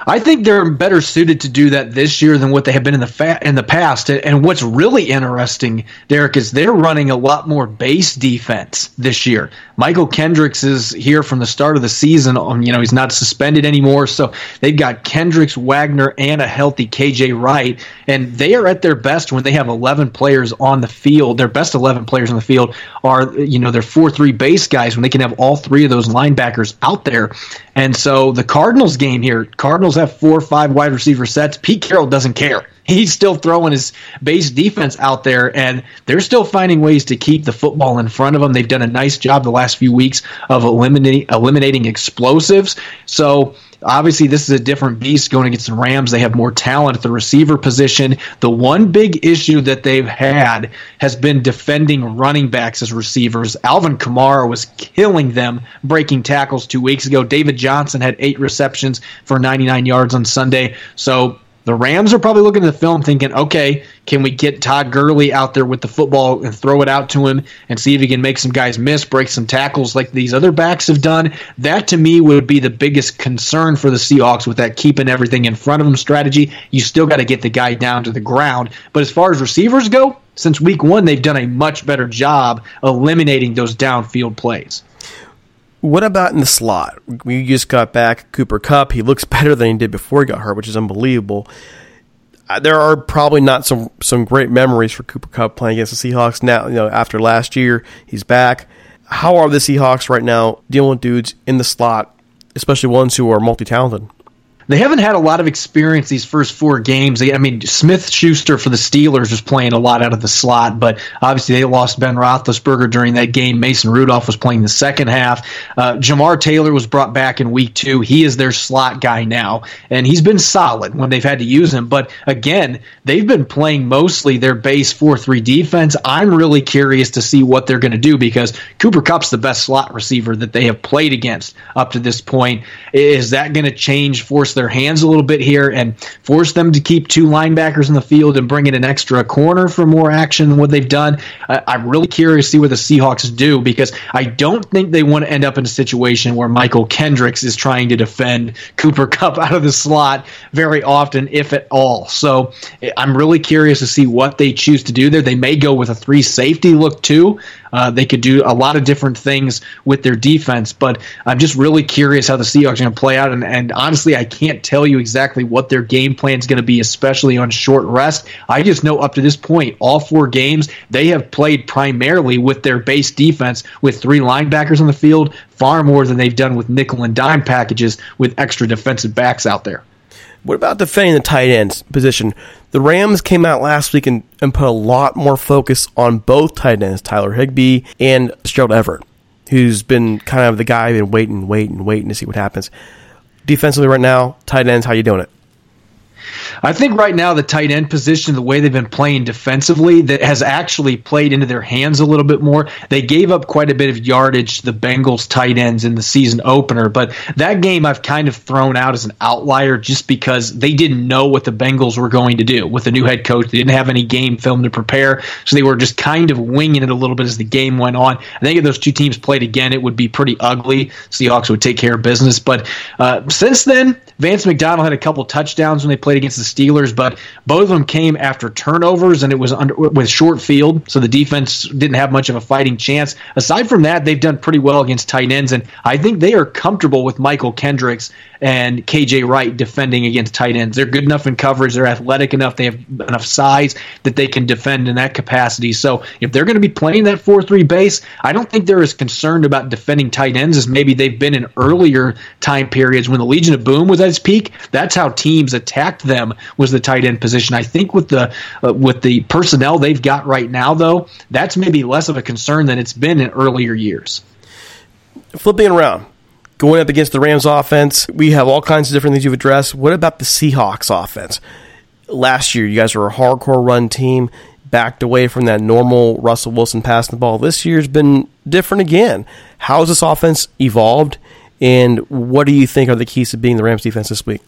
I think they're better suited to do that this year than what they have been in the fa- in the past. And what's really interesting, Derek, is they're running a lot more base defense this year. Mychal Kendricks is here from the start of the season. Um, you know, he's not suspended anymore, so they've got Kendricks, Wagner, and a healthy KJ Wright, and they are at their best when they have 11 players on the field. Their best 11 players on the field are, you know, their four-three base guys when they can have all three of those linebackers out there. And so the Cardinals game here, Cardinals have four or five wide receiver sets. Pete Carroll doesn't care. He's still throwing his base defense out there, and they're still finding ways to keep the football in front of them. They've done a nice job the last few weeks of eliminating eliminating explosives. So obviously this is a different beast going against the Rams. They have more talent at the receiver position. The one big issue that they've had has been defending running backs as receivers. Alvin Kamara was killing them breaking tackles two weeks ago. David Johnson had eight receptions for 99 yards on Sunday. So the Rams are probably looking at the film thinking, okay, can we get Todd Gurley out there with the football and throw it out to him and see if he can make some guys miss, break some tackles like these other backs have done? That to me would be the biggest concern for the Seahawks with that keeping everything in front of them strategy. You still got to get the guy down to the ground. But as far as receivers go, since week one, they've done a much better job eliminating those downfield plays. What about in the slot? We just got back Cooper Kupp. He looks better than he did before he got hurt, which is unbelievable. Uh, there are probably not some some great memories for Cooper Kupp playing against the Seahawks now. You know, after last year, he's back. How are the Seahawks right now dealing with dudes in the slot, especially ones who are multi talented? They haven't had a lot of experience these first four games. I mean, Smith Schuster for the Steelers was playing a lot out of the slot, but obviously they lost Ben Roethlisberger during that game. Mason Rudolph was playing the second half. Uh, Jamar Taylor was brought back in week two. He is their slot guy now, and he's been solid when they've had to use him. But again, they've been playing mostly their base 4 3 defense. I'm really curious to see what they're going to do because Cooper Kupp's the best slot receiver that they have played against up to this point. Is that going to change, force their hands a little bit here, and force them to keep two linebackers in the field and bring in an extra corner for more action than what they've done? I, I'm really curious to see what the Seahawks do because I don't think they want to end up in a situation where Mychal Kendricks is trying to defend Cooper [laughs] Kupp out of the slot very often, if at all. So eh, I'm really curious to see what they choose to do there. They may go with a three safety look too. Uh, they could do a lot of different things with their defense, but I'm just really curious how the Seahawks are going to play out. And, and honestly, I can't tell you exactly what their game plan is going to be, especially on short rest. I just know up to this point, all four games, they have played primarily with their base defense with three linebackers on the field, far more than they've done with nickel and dime packages with extra defensive backs out there. What about defending the tight ends position? The Rams came out last week and, and put a lot more focus on both tight ends, Tyler Higbee and Gerald Everett, who's been kind of the guy been waiting, waiting, waiting to see what happens. Defensively right now, tight ends, how you doing it? I think right now the tight end position, the way they've been playing defensively, that has actually played into their hands a little bit more. They gave up quite a bit of yardage to the Bengals tight ends in the season opener, but that game I've kind of thrown out as an outlier just because they didn't know what the Bengals were going to do with the new head coach. They didn't have any game film to prepare, so they were just kind of winging it a little bit as the game went on. I think if those two teams played again, it would be pretty ugly. Seahawks would take care of business, but uh, since then, Vance McDonald had a couple touchdowns when they played against the Steelers, but both of them came after turnovers and it was under with short field, so the defense didn't have much of a fighting chance. Aside from that, they've done pretty well against tight ends, and I think they are comfortable with Mychal Kendricks and KJ Wright defending against tight ends. They're good enough in coverage, they're athletic enough, they have enough size that they can defend in that capacity. So if they're going to be playing that 4 3 base, I don't think they're as concerned about defending tight ends as maybe they've been in earlier time periods when the Legion of Boom was at its peak. That's how teams attacked them was the tight end position. I think with the uh, with the personnel they've got right now, though, that's maybe less of a concern than it's been in earlier years. Flipping around, going up against the Rams offense, we have all kinds of different things you've addressed. What about the Seahawks offense? Last year, you guys were a hardcore run team, backed away from that normal Russell Wilson passing the ball. This year's been different again. How has this offense evolved, and what do you think are the keys to being the Rams defense this week?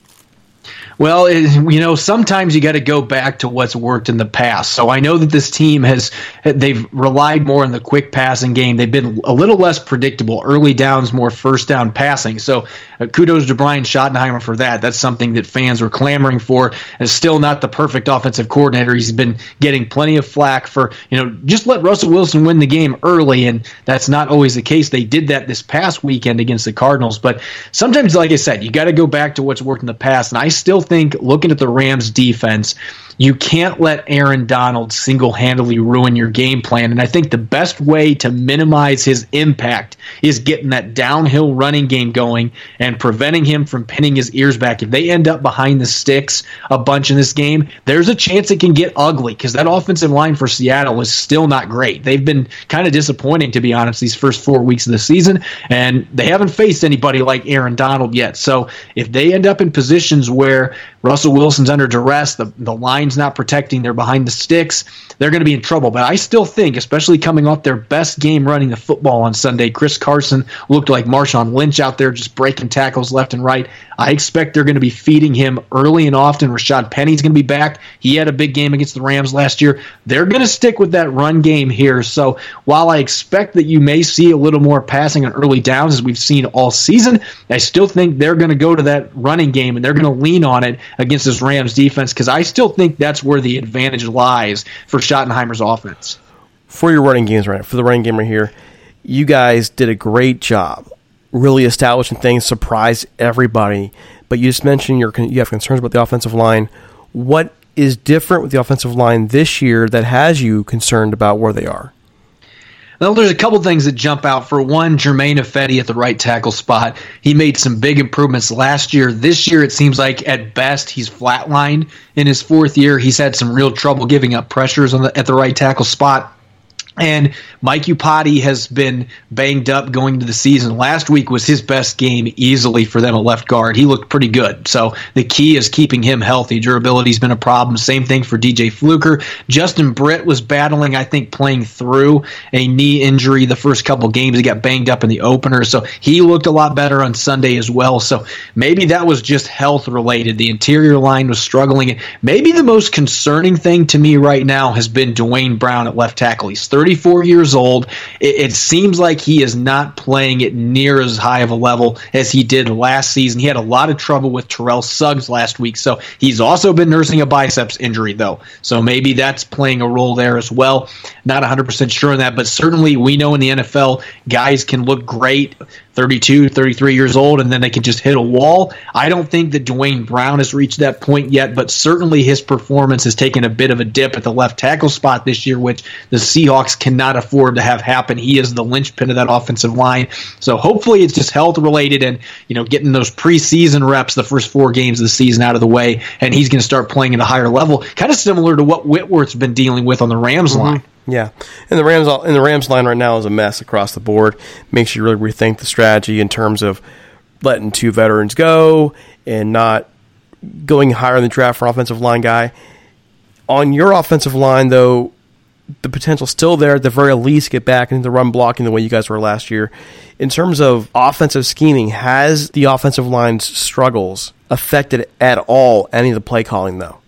Well, it, you know, sometimes you got to go back to what's worked in the past. So I know that this team has they've relied more on the quick passing game. They've been a little less predictable. Early downs, more first down passing. So uh, kudos to Brian Schottenheimer for that. That's something that fans were clamoring for. And still not the perfect offensive coordinator. He's been getting plenty of flack for you know just let Russell Wilson win the game early, and that's not always the case. They did that this past weekend against the Cardinals, but sometimes, like I said, you got to go back to what's worked in the past. And I still think looking at the Rams defense, you can't let Aaron Donald single handedly ruin your game plan. And I think the best way to minimize his impact is getting that downhill running game going and preventing him from pinning his ears back. If they end up behind the sticks a bunch in this game, there's a chance it can get ugly because that offensive line for Seattle is still not great. They've been kind of disappointing, to be honest, these first four weeks of the season, and they haven't faced anybody like Aaron Donald yet. So if they end up in positions where Russell Wilson's under duress, the, the line's not protecting, they're behind the sticks, they're going to be in trouble. But I still think, especially coming off their best game running the football on Sunday, Chris Carson looked like Marshawn Lynch out there just breaking tackles left and right. I expect they're going to be feeding him early and often. Rashaad Penny's going to be back. He had a big game against the Rams last year. They're going to stick with that run game here. So while I expect that you may see a little more passing on early downs as we've seen all season, I still think they're going to go to that running game and they're going to lean on it against this Rams defense because I still think that's where the advantage lies for Schottenheimer's offense. For your running games right for the running game right here, you guys did a great job really establishing things, surprised everybody. But you just mentioned you you have concerns about the offensive line. What is different with the offensive line this year that has you concerned about where they are? Well, there's a couple things that jump out. For one, Germain Ifedi at the right tackle spot. He made some big improvements last year. This year, it seems like at best he's flatlined in his fourth year. He's had some real trouble giving up pressures the, at the right tackle spot. And Mike Iupati has been banged up going into the season. Last week was his best game easily for them at left guard. He looked pretty good. So the key is keeping him healthy. Durability's been a problem. Same thing for DJ Fluker. Justin Britt was battling, I think, playing through a knee injury the first couple games. He got banged up in the opener. So he looked a lot better on Sunday as well. So maybe that was just health related. The interior line was struggling. Maybe the most concerning thing to me right now has been Duane Brown at left tackle. He's 34 years old. It, it, seems like he is not playing at near as high of a level as he did last season. He had a lot of trouble with Terrell Suggs last week, so he's also been nursing a biceps injury, though. So maybe that's playing a role there as well. Not 100% sure on that, but certainly we know in the NFL, guys can look great 32, 33 years old, and then they can just hit a wall. I don't think that Duane Brown has reached that point yet, but certainly his performance has taken a bit of a dip at the left tackle spot this year, which the Seahawks cannot afford to have happen. He is the linchpin of that offensive line. So hopefully it's just health related and, you know, getting those preseason reps the first four games of the season out of the way, and he's going to start playing at a higher level, kind of similar to what Whitworth's been dealing with on the Rams mm-hmm. line. Yeah, and the Rams and the Rams line right now is a mess across the board. Makes you really rethink the strategy in terms of letting two veterans go and not going higher in the draft for offensive line guy. On your offensive line, though, the potential still there. At the very least, get back into the run blocking the way you guys were last year. In terms of offensive scheming, has the offensive line's struggles affected at all any of the play calling though?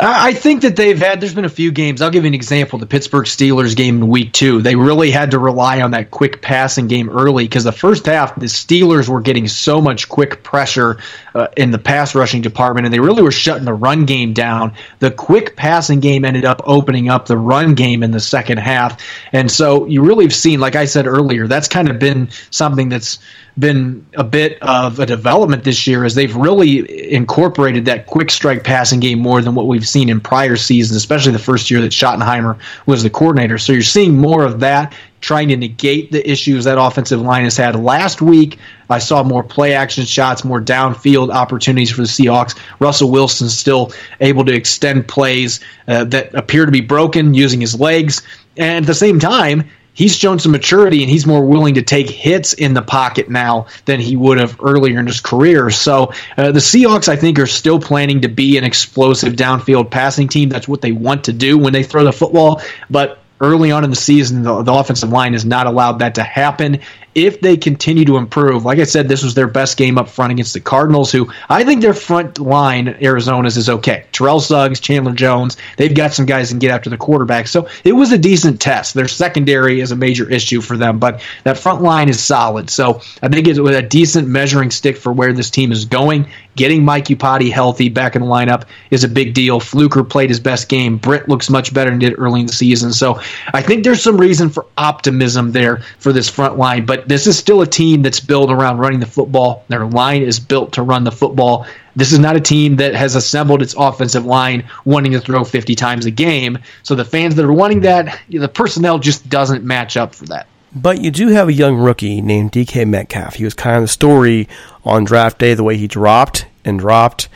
I think that they've had. There's been a few games. I'll give you an example. The Pittsburgh Steelers game in Week Two. They really had to rely on that quick passing game early because the first half the Steelers were getting so much quick pressure uh, in the pass rushing department, and they really were shutting the run game down. The quick passing game ended up opening up the run game in the second half, and so you really have seen, like I said earlier, that's kind of been something that's been a bit of a development this year as they've really incorporated that quick strike passing game more than what we've seen in prior seasons, especially the first year that Schottenheimer was the coordinator. So you're seeing more of that, trying to negate the issues that offensive line has had. Last week, I saw more play action shots, more downfield opportunities for the Seahawks. Russell Wilson still able to extend plays uh, that appear to be broken using his legs. And at the same time, he's shown some maturity and he's more willing to take hits in the pocket now than he would have earlier in his career. So uh, the Seahawks, I think, are still planning to be an explosive downfield passing team. That's what they want to do when they throw the football. But early on in the season, the, the offensive line has not allowed that to happen if they continue to improve, like I said, this was their best game up front against the Cardinals, who I think their front line, Arizona's, is okay. Terrell Suggs, Chandler Jones, they've got some guys that can get after the quarterback. So it was a decent test. Their secondary is a major issue for them, but that front line is solid. So I think it was a decent measuring stick for where this team is going. Getting Mike Iupati healthy back in the lineup is a big deal. Fluker played his best game. Britt looks much better than did early in the season. So I think there's some reason for optimism there for this front line, but this is still a team that's built around running the football. Their line is built to run the football. This is not a team that has assembled its offensive line wanting to throw 50 times a game. So the fans that are wanting that, the personnel just doesn't match up for that. But you do have a young rookie named DK Metcalf. He was kind of the story on draft day, the way he dropped and dropped,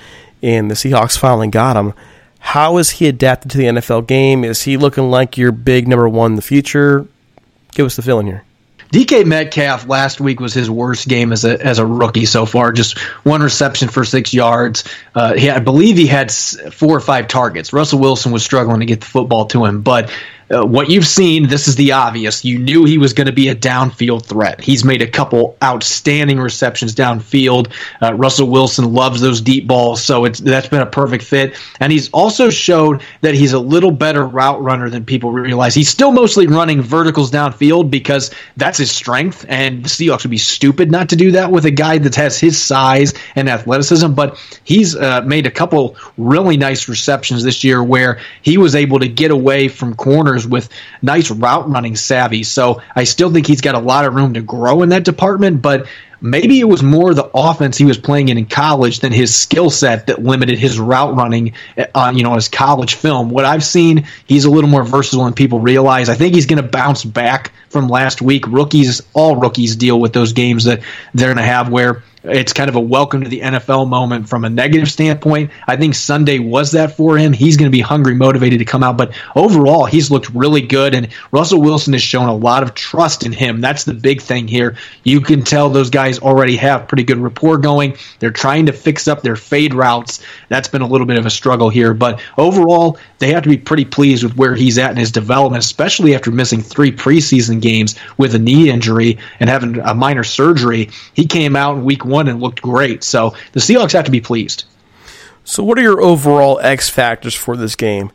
and the Seahawks finally got him. How is he adapted to the NFL game? Is he looking like your big number one in the future? Give us the feeling here. DK Metcalf last week was his worst game as a as a rookie so far. Just one reception for six yards. Uh, he, I believe he had four or five targets. Russell Wilson was struggling to get the football to him, but uh, what you've seen, this is the obvious. You knew he was going to be a downfield threat. He's made a couple outstanding receptions downfield. Uh, Russell Wilson loves those deep balls, so it's that's been a perfect fit. And he's also showed that he's a little better route runner than people realize. He's still mostly running verticals downfield because that's his strength, and the Seahawks would be stupid not to do that with a guy that has his size and athleticism. But he's uh, made a couple really nice receptions this year where he was able to get away from corners with nice route running savvy. So I still think he's got a lot of room to grow in that department, but maybe it was more the offense he was playing in in college than his skill set that limited his route running uh, on you know his college film. What I've seen, he's a little more versatile than people realize. I think he's going to bounce back from last week. Rookies, all rookies deal with those games that they're going to have where it's kind of a welcome to the NFL moment from a negative standpoint. I think Sunday was that for him. He's going to be hungry, motivated to come out. But overall, he's looked really good. And Russell Wilson has shown a lot of trust in him. That's the big thing here. You can tell those guys already have pretty good rapport going. They're trying to fix up their fade routes. That's been a little bit of a struggle here. But overall, they have to be pretty pleased with where he's at in his development, especially after missing three preseason games with a knee injury and having a minor surgery. He came out in week one one and looked great. So the Seahawks have to be pleased. So, what are your overall X factors for this game?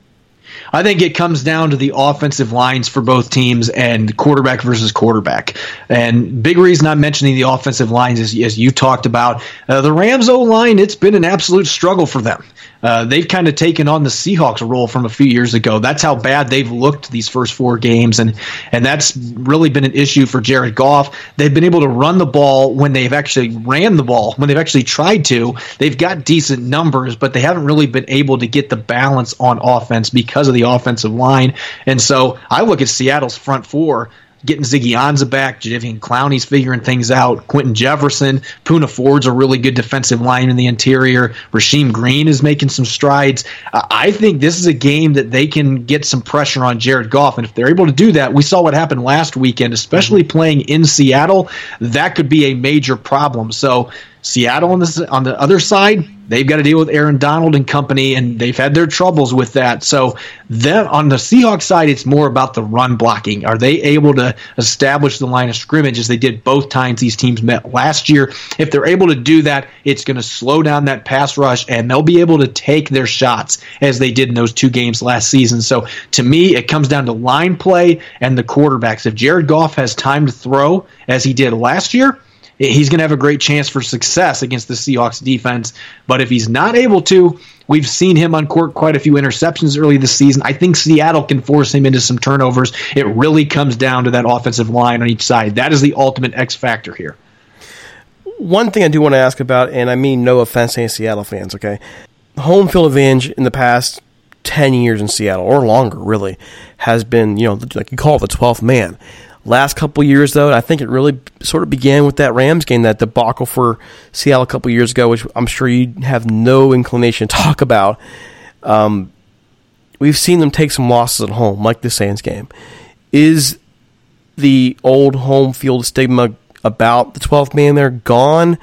I think it comes down to the offensive lines for both teams and quarterback versus quarterback. And big reason I'm mentioning the offensive lines is, as you talked about, uh, the Rams O line, it's been an absolute struggle for them. Uh, they've kind of taken on the Seahawks role from a few years ago. That's how bad they've looked these first four games, and and that's really been an issue for Jared Goff. They've been able to run the ball when they've actually ran the ball, when they've actually tried to. They've got decent numbers, but they haven't really been able to get the balance on offense because of the offensive line. And so I look at Seattle's front four getting Ziggy Ansah back. Jadeveon Clowney's figuring things out. Quinton Jefferson, Poona Ford's a really good defensive line in the interior. Rasheem Green is making some strides. Uh, I think this is a game that they can get some pressure on Jared Goff, and if they're able to do that, we saw what happened last weekend, especially playing in Seattle. That could be a major problem. So Seattle on the on the other side, they've got to deal with Aaron Donald and company, and they've had their troubles with that. So then on the Seahawks side, it's more about the run blocking. Are they able to establish the line of scrimmage as they did both times these teams met last year? If they're able to do that, it's going to slow down that pass rush, and they'll be able to take their shots as they did in those two games last season. So to me, it comes down to line play and the quarterbacks. If Jared Goff has time to throw as he did last year he's going to have a great chance for success against the Seahawks defense. But if he's not able to, we've seen him uncork quite a few interceptions early this season. I think Seattle can force him into some turnovers. It really comes down to that offensive line on each side. That is the ultimate X factor here. One thing I do want to ask about, and I mean no offense to any Seattle fans, okay? Home field advantage in the past 10 years in Seattle, or longer, really, has been, you know, like you call it the 12th man. Last couple years, though, I think it really sort of began with that Rams game, that debacle for Seattle a couple years ago, which I'm sure you have no inclination to [laughs] talk about. Um, we've seen them take some losses at home, like the Saints game. Is the old home field stigma about the 12th man there gone,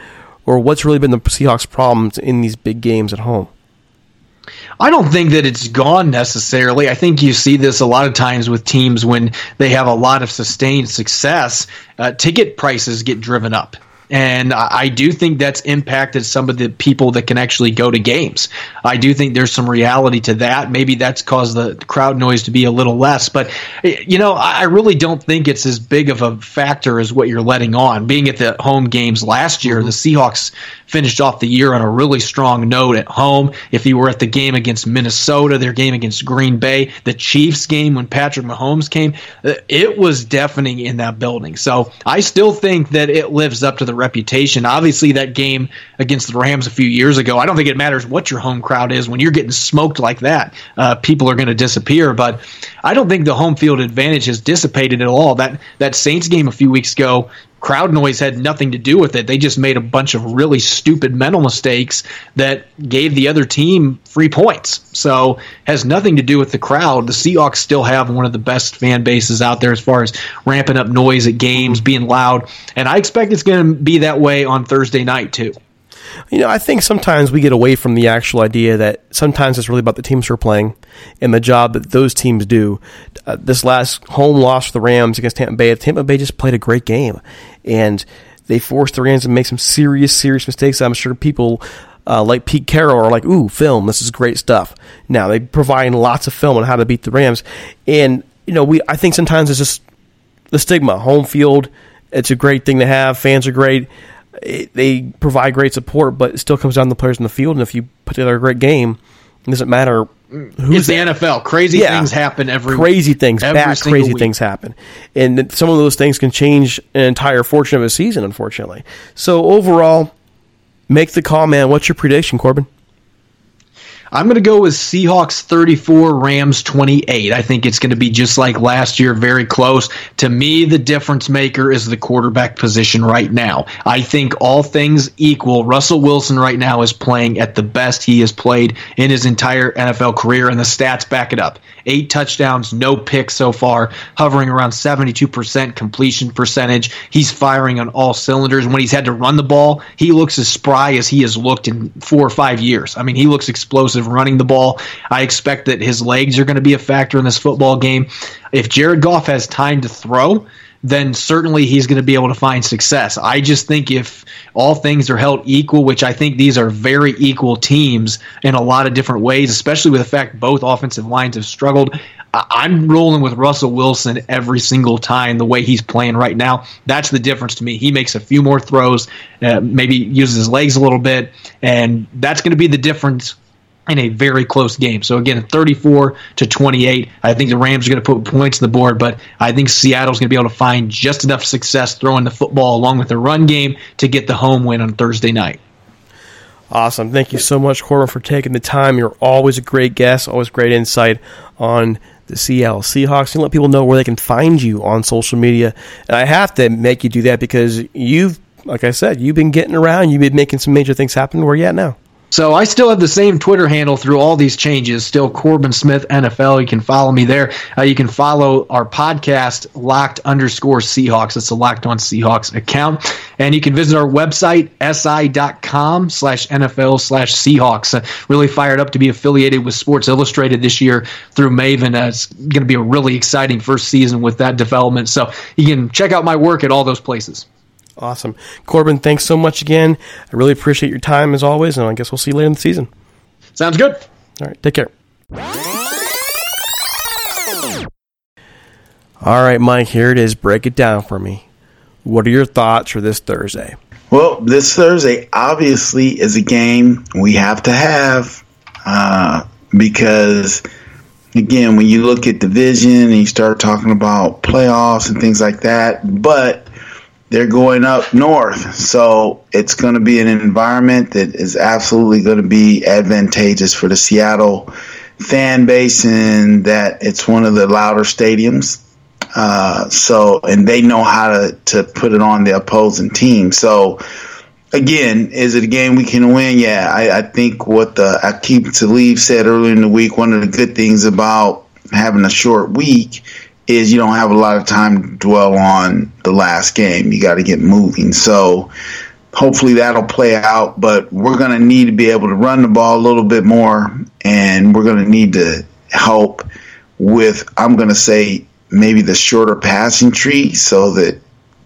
or what's really been the Seahawks' problems in these big games at home? I don't think that it's gone necessarily. I think you see this a lot of times with teams when they have a lot of sustained success. Uh, ticket prices get driven up. And I do think that's impacted some of the people that can actually go to games. I do think there's some reality to that. Maybe that's caused the crowd noise to be a little less. But, you know, I really don't think it's as big of a factor as what you're letting on. Being at the home games last year, the Seahawks finished off the year on a really strong note at home. If you were at the game against Minnesota, their game against Green Bay, the Chiefs game when Patrick Mahomes came, uh, it was deafening in that building. So I still think that it lives up to the reputation. Obviously, that game against the Rams a few years ago, I don't think it matters what your home crowd is. When you're getting smoked like that, uh, people are going to disappear. But I don't think the home field advantage has dissipated at all. That that Saints game a few weeks ago, crowd noise had nothing to do with it. They just made a bunch of really stupid mental mistakes that gave the other team free points. So has nothing to do with the crowd. The Seahawks still have one of the best fan bases out there as far as ramping up noise at games, being loud, and I expect it's going to be that way on Thursday night too. You know, I think sometimes we get away from the actual idea that sometimes it's really about the teams who are playing and the job that those teams do. Uh, this last home loss for the Rams against Tampa Bay, Tampa Bay just played a great game, and they forced the Rams to make some serious, serious mistakes. I'm sure people. Uh, like Pete Carroll are like, ooh, film, this is great stuff. Now they provide lots of film on how to beat the Rams, and you know, we I think sometimes it's just the stigma, home field. It's a great thing to have. Fans are great it, they provide great support, but it still comes down to the players in the field. And if you put together a great game, it doesn't matter who's it's the NFL. Crazy Yeah. things happen every crazy things, every bad crazy week. things happen, and some of those things can change an entire fortune of a season. Unfortunately, so overall, make the call, man. What's your prediction, Corbin? I'm going to go with Seahawks 34, Rams 28. I think it's going to be just like last year, very close. To me, the difference maker is the quarterback position right now. I think all things equal, Russell Wilson right now is playing at the best he has played in his entire NFL career, and the stats back it up. Eight touchdowns, no picks so far, hovering around 72% completion percentage. He's firing on all cylinders. When he's had to run the ball, he looks as spry as he has looked in four or five years. I mean, he looks explosive running the ball. I expect that his legs are going to be a factor in this football game. If Jared Goff has time to throw, then certainly he's going to be able to find success. I just think if all things are held equal, which I think these are very equal teams in a lot of different ways, especially with the fact both offensive lines have struggled. I'm rolling with Russell Wilson every single time the way he's playing right now. That's the difference to me. He makes a few more throws, uh, maybe uses his legs a little bit, and that's going to be the difference in a very close game. So again, 34 to 28. I think the Rams are going to put points on the board, but I think Seattle's going to be able to find just enough success throwing the football along with the run game to get the home win on Thursday night. Awesome. Thank you so much, Corbin, for taking the time. You're always a great guest, always great insight on the Seattle Seahawks. You let people know where they can find you on social media. And I have to make you do that because you've, like I said, you've been getting around. You've been making some major things happen. Where you at now? So I still have the same Twitter handle through all these changes. Still Corbin Smith NFL. You can follow me there. Uh, you can follow our podcast Locked underscore Seahawks. It's a Locked On Seahawks account, and you can visit our website si.com slash NFL slash Seahawks. Uh, really fired up to be affiliated with Sports Illustrated this year through Maven. Uh, it's going to be a really exciting first season with that development. So you can check out my work at all those places. Awesome. Corbin, thanks so much again. I really appreciate your time as always, and I guess we'll see you later in the season. Sounds good. All right, take care. All right, Mike, here it is. Break it down for me. What are your thoughts for this Thursday? Well, this Thursday obviously is a game we have to have uh, because, again, when you look at division and you start talking about playoffs and things like that, but they're going up north. So it's going to be an environment that is absolutely going to be advantageous for the Seattle fan base and that it's one of the louder stadiums. Uh, so, and they know how to, to put it on the opposing team. So, again, is it a game we can win? Yeah, I, I think what the Aqib Talib said earlier in the week, one of the good things about having a short week is you don't have a lot of time to dwell on the last game. You got to get moving. So, hopefully that'll play out, but we're going to need to be able to run the ball a little bit more, and we're going to need to help with, I'm going to say, maybe the shorter passing tree so that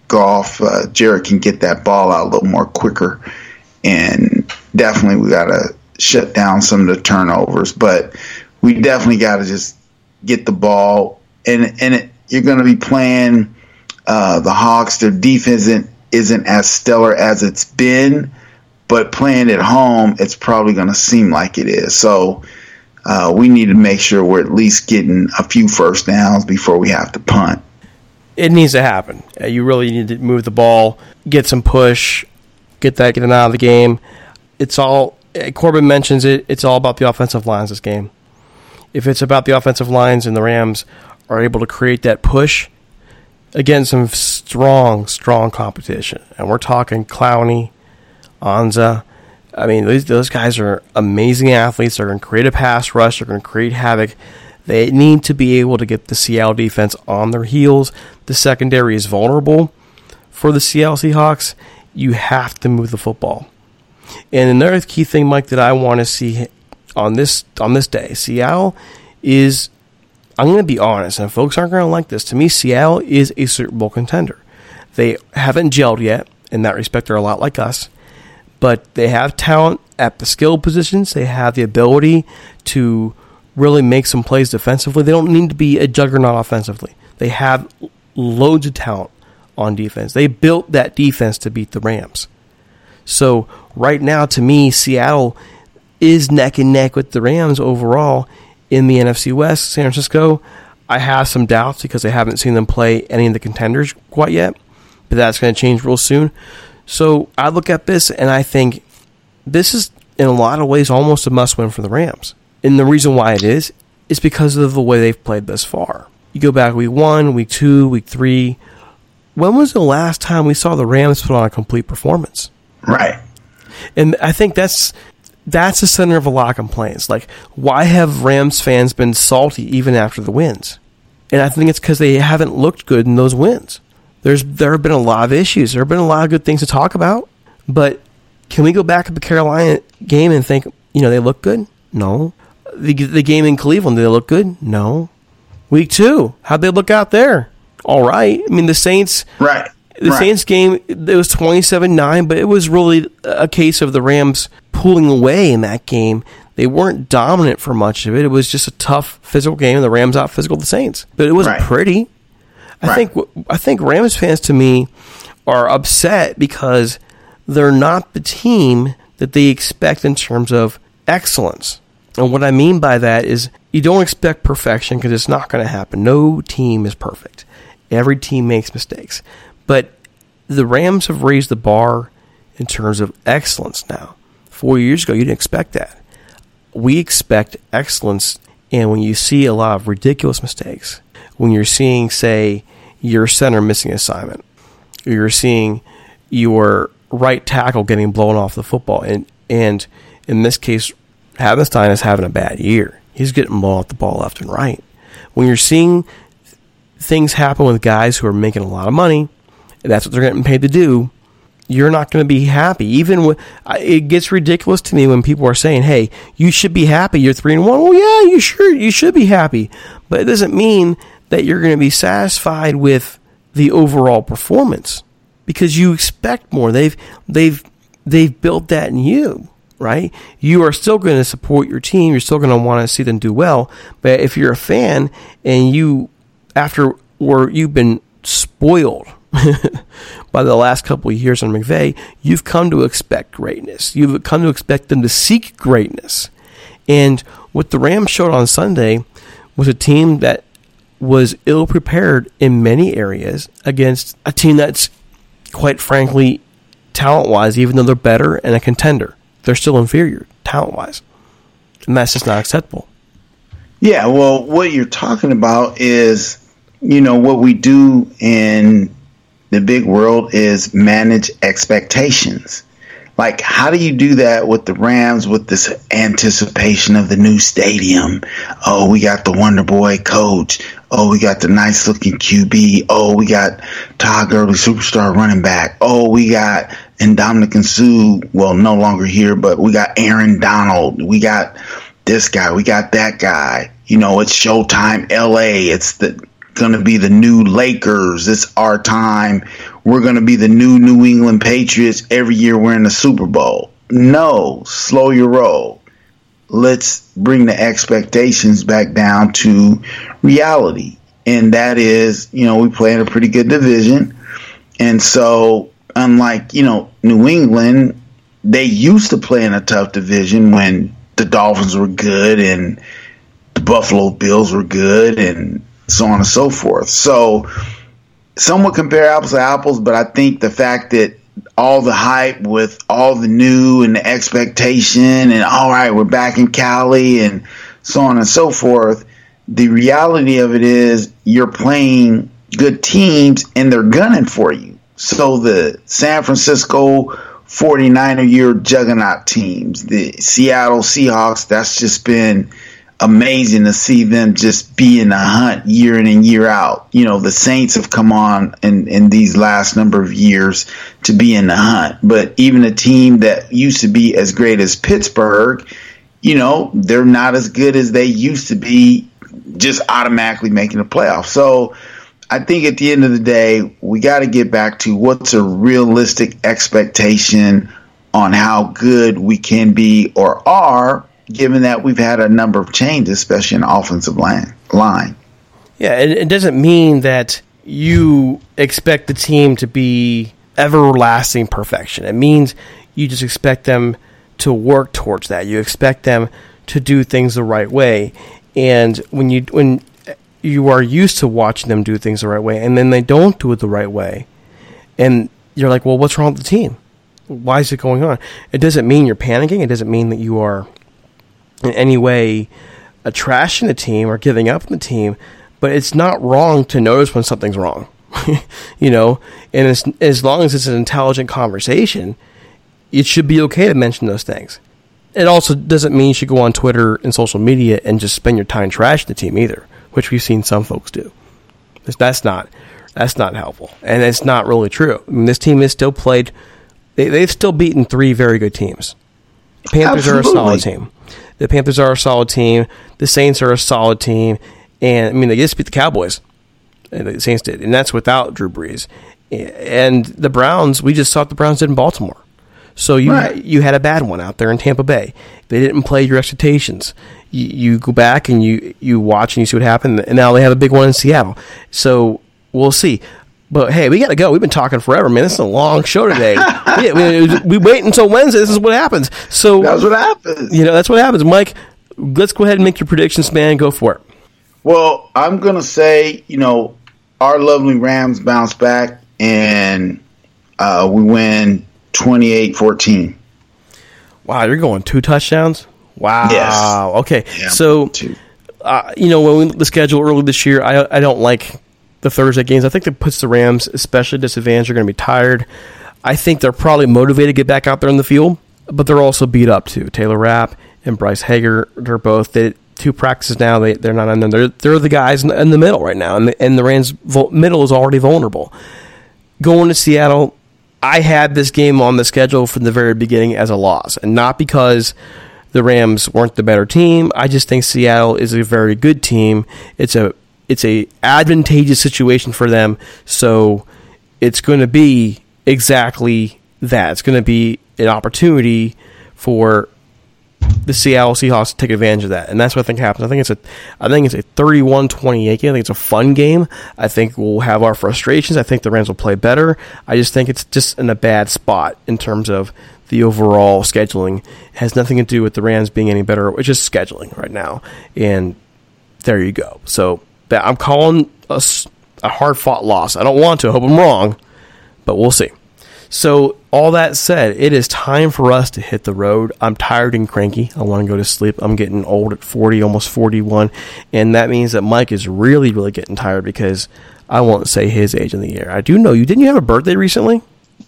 Goff, uh, Jared can get that ball out a little more quicker. And definitely we got to shut down some of the turnovers, but we definitely got to just get the ball. And, and it, you're going to be playing uh, the Hawks. Their defense isn't, isn't as stellar as it's been, but playing at home, it's probably going to seem like it is. So, uh, we need to make sure we're at least getting a few first downs before we have to punt. It needs to happen. Uh, you really need to move the ball, get some push, get that getting out of the game. It's all uh, Corbin mentions it. It's all about the offensive lines this game. If it's about the offensive lines and the Rams are able to create that push against some strong, strong competition, and we're talking Clowney, Ansah. I mean, those, those guys are amazing athletes. They're going to create a pass rush. They're going to create havoc. They need to be able to get the Seattle defense on their heels. The secondary is vulnerable for the Seattle Seahawks. You have to move the football. And another key thing, Mike, that I want to see on this on this day, Seattle is. I'm going to be honest, and folks aren't going to like this. To me, Seattle is a Super Bowl contender. They haven't gelled yet. In that respect, they're a lot like us but they have talent at the skill positions. They have the ability to really make some plays defensively. They don't need to be a juggernaut offensively. They have loads of talent on defense. They built that defense to beat the Rams. So right now, to me, Seattle is neck and neck with the Rams overall in the NFC West. San Francisco, I have some doubts because I haven't seen them play any of the contenders quite yet, but that's going to change real soon. So I look at this and I think this is in a lot of ways almost a must win for the Rams. And the reason why it is is because of the way they've played thus far. You go back week one, week two, week three. When was the last time we saw the Rams put on a complete performance? Right. And I think that's that's the center of a lot of complaints. Like, why have Rams fans been salty even after the wins? And I think it's because they haven't looked good in those wins there's there have been a lot of issues. There have been a lot of good things to talk about, but can we go back to the Carolina game and think, you know, they look good? No. The the game in Cleveland, did they look good? No. Week two, how'd they look out there? All right. I mean, the Saints. Right. The right. Saints game, it was 27 9, but it was really a case of the Rams pulling away in that game. They weren't dominant for much of it. It was just a tough physical game, and the Rams out physical the Saints. But it was Right. pretty. I Right. think I think Rams fans to me are upset because they're not the team that they expect in terms of excellence. And what I mean by that is you don't expect perfection because it's not going to happen. No team is perfect. Every team makes mistakes. But the Rams have raised the bar in terms of excellence now. 4 years ago you didn't expect that. We expect excellence and when you see a lot of ridiculous mistakes, when you're seeing, say, your center missing assignment, or you're seeing your right tackle getting blown off the football, and and in this case, Havenstein is having a bad year. He's getting blown off the ball left and right. When you're seeing things happen with guys who are making a lot of money, that's what they're getting paid to do, you're not going to be happy. Even when it gets ridiculous to me when people are saying, "Hey, you should be happy. You're three and one." Well, yeah, you sure you should be happy, but it doesn't mean that you're going to be satisfied with the overall performance because you expect more. They've they've they've built that in you, right? You are still going to support your team. You're still going to want to see them do well. But if you're a fan and you after or you've been spoiled [laughs] by the last couple of years on McVay, you've come to expect greatness. You've come to expect them to seek greatness. And what the Rams showed on Sunday was a team that was ill prepared in many areas against a team that's, quite frankly, talent wise, even though they're better and a contender, they're still inferior talent wise. And that's just not acceptable. Yeah, well, what you're talking about is, you know, what we do in the big world is manage expectations. Like, how do you do that with the Rams with this anticipation of the new stadium? Oh, we got the Wonder Boy coach. Oh, we got the nice looking QB. Oh, we got Todd Gurley, superstar running back. Oh, we got Ndamukong Suh, well, no longer here, but we got Aaron Donald. We got this guy. We got that guy. You know, it's Showtime LA. It's the going to be the new Lakers. It's our time. We're going to be the new New England Patriots every year we're in the Super Bowl. No, slow your roll. Let's bring the expectations back down to reality. And that is, you know, we play in a pretty good division. And so, unlike, you know, New England, they used to play in a tough division when the Dolphins were good and the Buffalo Bills were good and so on and so forth. So, some would compare apples to apples, but I think the fact that all the hype with all the new and the expectation and all right, we're back in Cali and so on and so forth. The reality of it is you're playing good teams and they're gunning for you. So the San Francisco 49er year juggernaut teams, the Seattle Seahawks, that's just been amazing to see them just be in the hunt year in and year out. You know, the Saints have come on in, in these last number of years to be in the hunt. But even a team that used to be as great as Pittsburgh, you know, they're not as good as they used to be just automatically making the playoffs. So I think at the end of the day, we got to get back to what's a realistic expectation on how good we can be or are given that we've had a number of changes, especially in offensive line. line. Yeah, it, it doesn't mean that you expect the team to be everlasting perfection. It means you just expect them to work towards that. You expect them to do things the right way. And when you when you are used to watching them do things the right way and then they don't do it the right way, and you're like, "Well, what's wrong with the team? Why is it going on?" It doesn't mean you're panicking. It doesn't mean that you are in any way a trashing the team or giving up on the team, but it's not wrong to notice when something's wrong. [laughs] you know, and as, as long as it's an intelligent conversation, it should be okay to mention those things. It also doesn't mean you should go on Twitter and social media and just spend your time trashing the team either, which we've seen some folks do. That's not that's not helpful, and it's not really true. I mean, this team is still played. They, they've still beaten three very good teams. Panthers are a solid team. The Panthers are a solid team. The Saints are a solid team, and I mean they just beat the Cowboys. And the Saints did, and that's without Drew Brees. And the Browns, we just saw what the Browns did in Baltimore. So you Right. you had a bad one out there in Tampa Bay. They didn't play your expectations. You, you go back and you you watch and you see what happened, and now they have a big one in Seattle. So we'll see. But hey, we got to go. We've been talking forever, man. This is a long show today. [laughs] yeah, we, we wait until Wednesday. This is what happens. So That's what happens. you know, that's what happens. Mike, let's go ahead and make your predictions, man. Go for it. Well, I'm gonna say, you know, our lovely Rams bounce back and uh, we win 28-14. Wow, you're going two touchdowns? Wow. Yes. Okay. Yeah, so, uh, you know, when we the schedule early this year, I I don't like the Thursday games. I think that puts the Rams especially disadvantaged. They're going to be tired. I think they're probably motivated to get back out there in the field, but they're also beat up too. Taylor Rapp and Bryce Hager, they're both they, two practices now. They they're not on them. They're they're the guys in the, in the middle right now, and the, and the Rams middle is already vulnerable. Going to Seattle, I had this game on the schedule from the very beginning as a loss, and not because the Rams weren't the better team. I just think Seattle is a very good team. It's a it's a advantageous situation for them, so it's going to be exactly that. It's going to be an opportunity for the Seattle Seahawks to take advantage of that, and that's what I think happens. I think it's a, I think it's a 31-28 game. I think it's a fun game. I think we'll have our frustrations. I think the Rams will play better. I just think it's just in a bad spot in terms of the overall scheduling. It has nothing to do with the Rams being any better. It's just scheduling right now, and there you go. So that I'm calling us a hard fought loss. I don't want to. I hope I'm wrong, but we'll see. So, all that said, it is time for us to hit the road. I'm tired and cranky. I want to go to sleep. I'm getting old at 40, almost 41. And that means that Mike is really, really getting tired because I won't say his age in the air. I do know you. Didn't you have a birthday recently?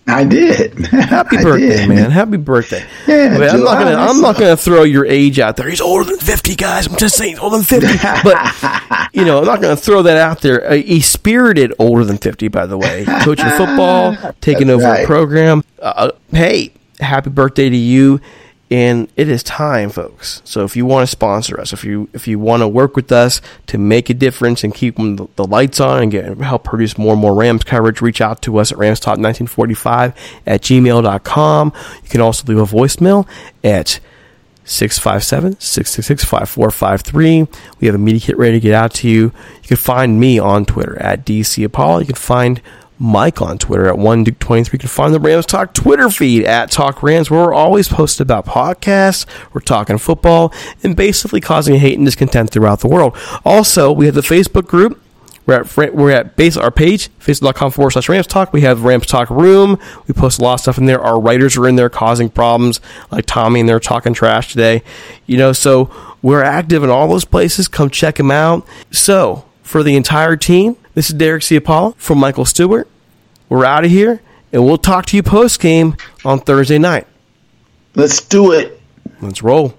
I did. [laughs] Happy I birthday, did. man! Happy birthday. Yeah, But I'm not gonna. I'm not gonna throw your age out there. He's older than fifty, guys. I'm just saying, he's older than fifty. [laughs] But you know, I'm not gonna throw that out there. A, a spirited older than fifty, by the way, coaching football, [laughs] taking That's over a program. Uh, hey, happy birthday to you! And it is time, folks. So if you want to sponsor us, if you if you want to work with us to make a difference and keep the, the lights on and get help produce more and more Rams coverage, reach out to us at ramstalk1945 at gmail.com. You can also leave a voicemail at 657-666-5453. We have a media kit ready to get out to you. You can find me on Twitter at DC Apollo. You can find Mike on Twitter at one Duke twenty three. You can find the Rams Talk Twitter feed at Talk Rams, where we're always posted about podcasts. We're talking football and basically causing hate and discontent throughout the world. Also, we have the Facebook group. We're at we're at base our page facebook.com forward slash Rams Talk. We have Rams Talk Room. We post a lot of stuff in there. Our writers are in there causing problems, like Tommy and they're talking trash today. You know, so we're active in all those places. Come check them out. So for the entire team, this is Derek Ciapala from Michael Stewart. We're out of here, and we'll talk to you post game on Thursday night. Let's do it. Let's roll.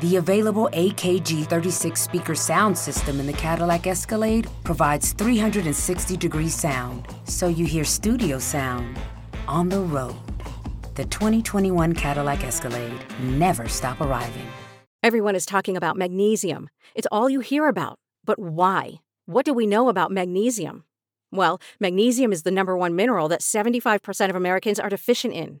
The available AKG 36 speaker sound system in the Cadillac Escalade provides 360 degree sound, so you hear studio sound on the road. The 2021 Cadillac Escalade never stop arriving. Everyone is talking about magnesium. It's all you hear about. But why? What do we know about magnesium? Well, magnesium is the number one mineral that 75% of Americans are deficient in.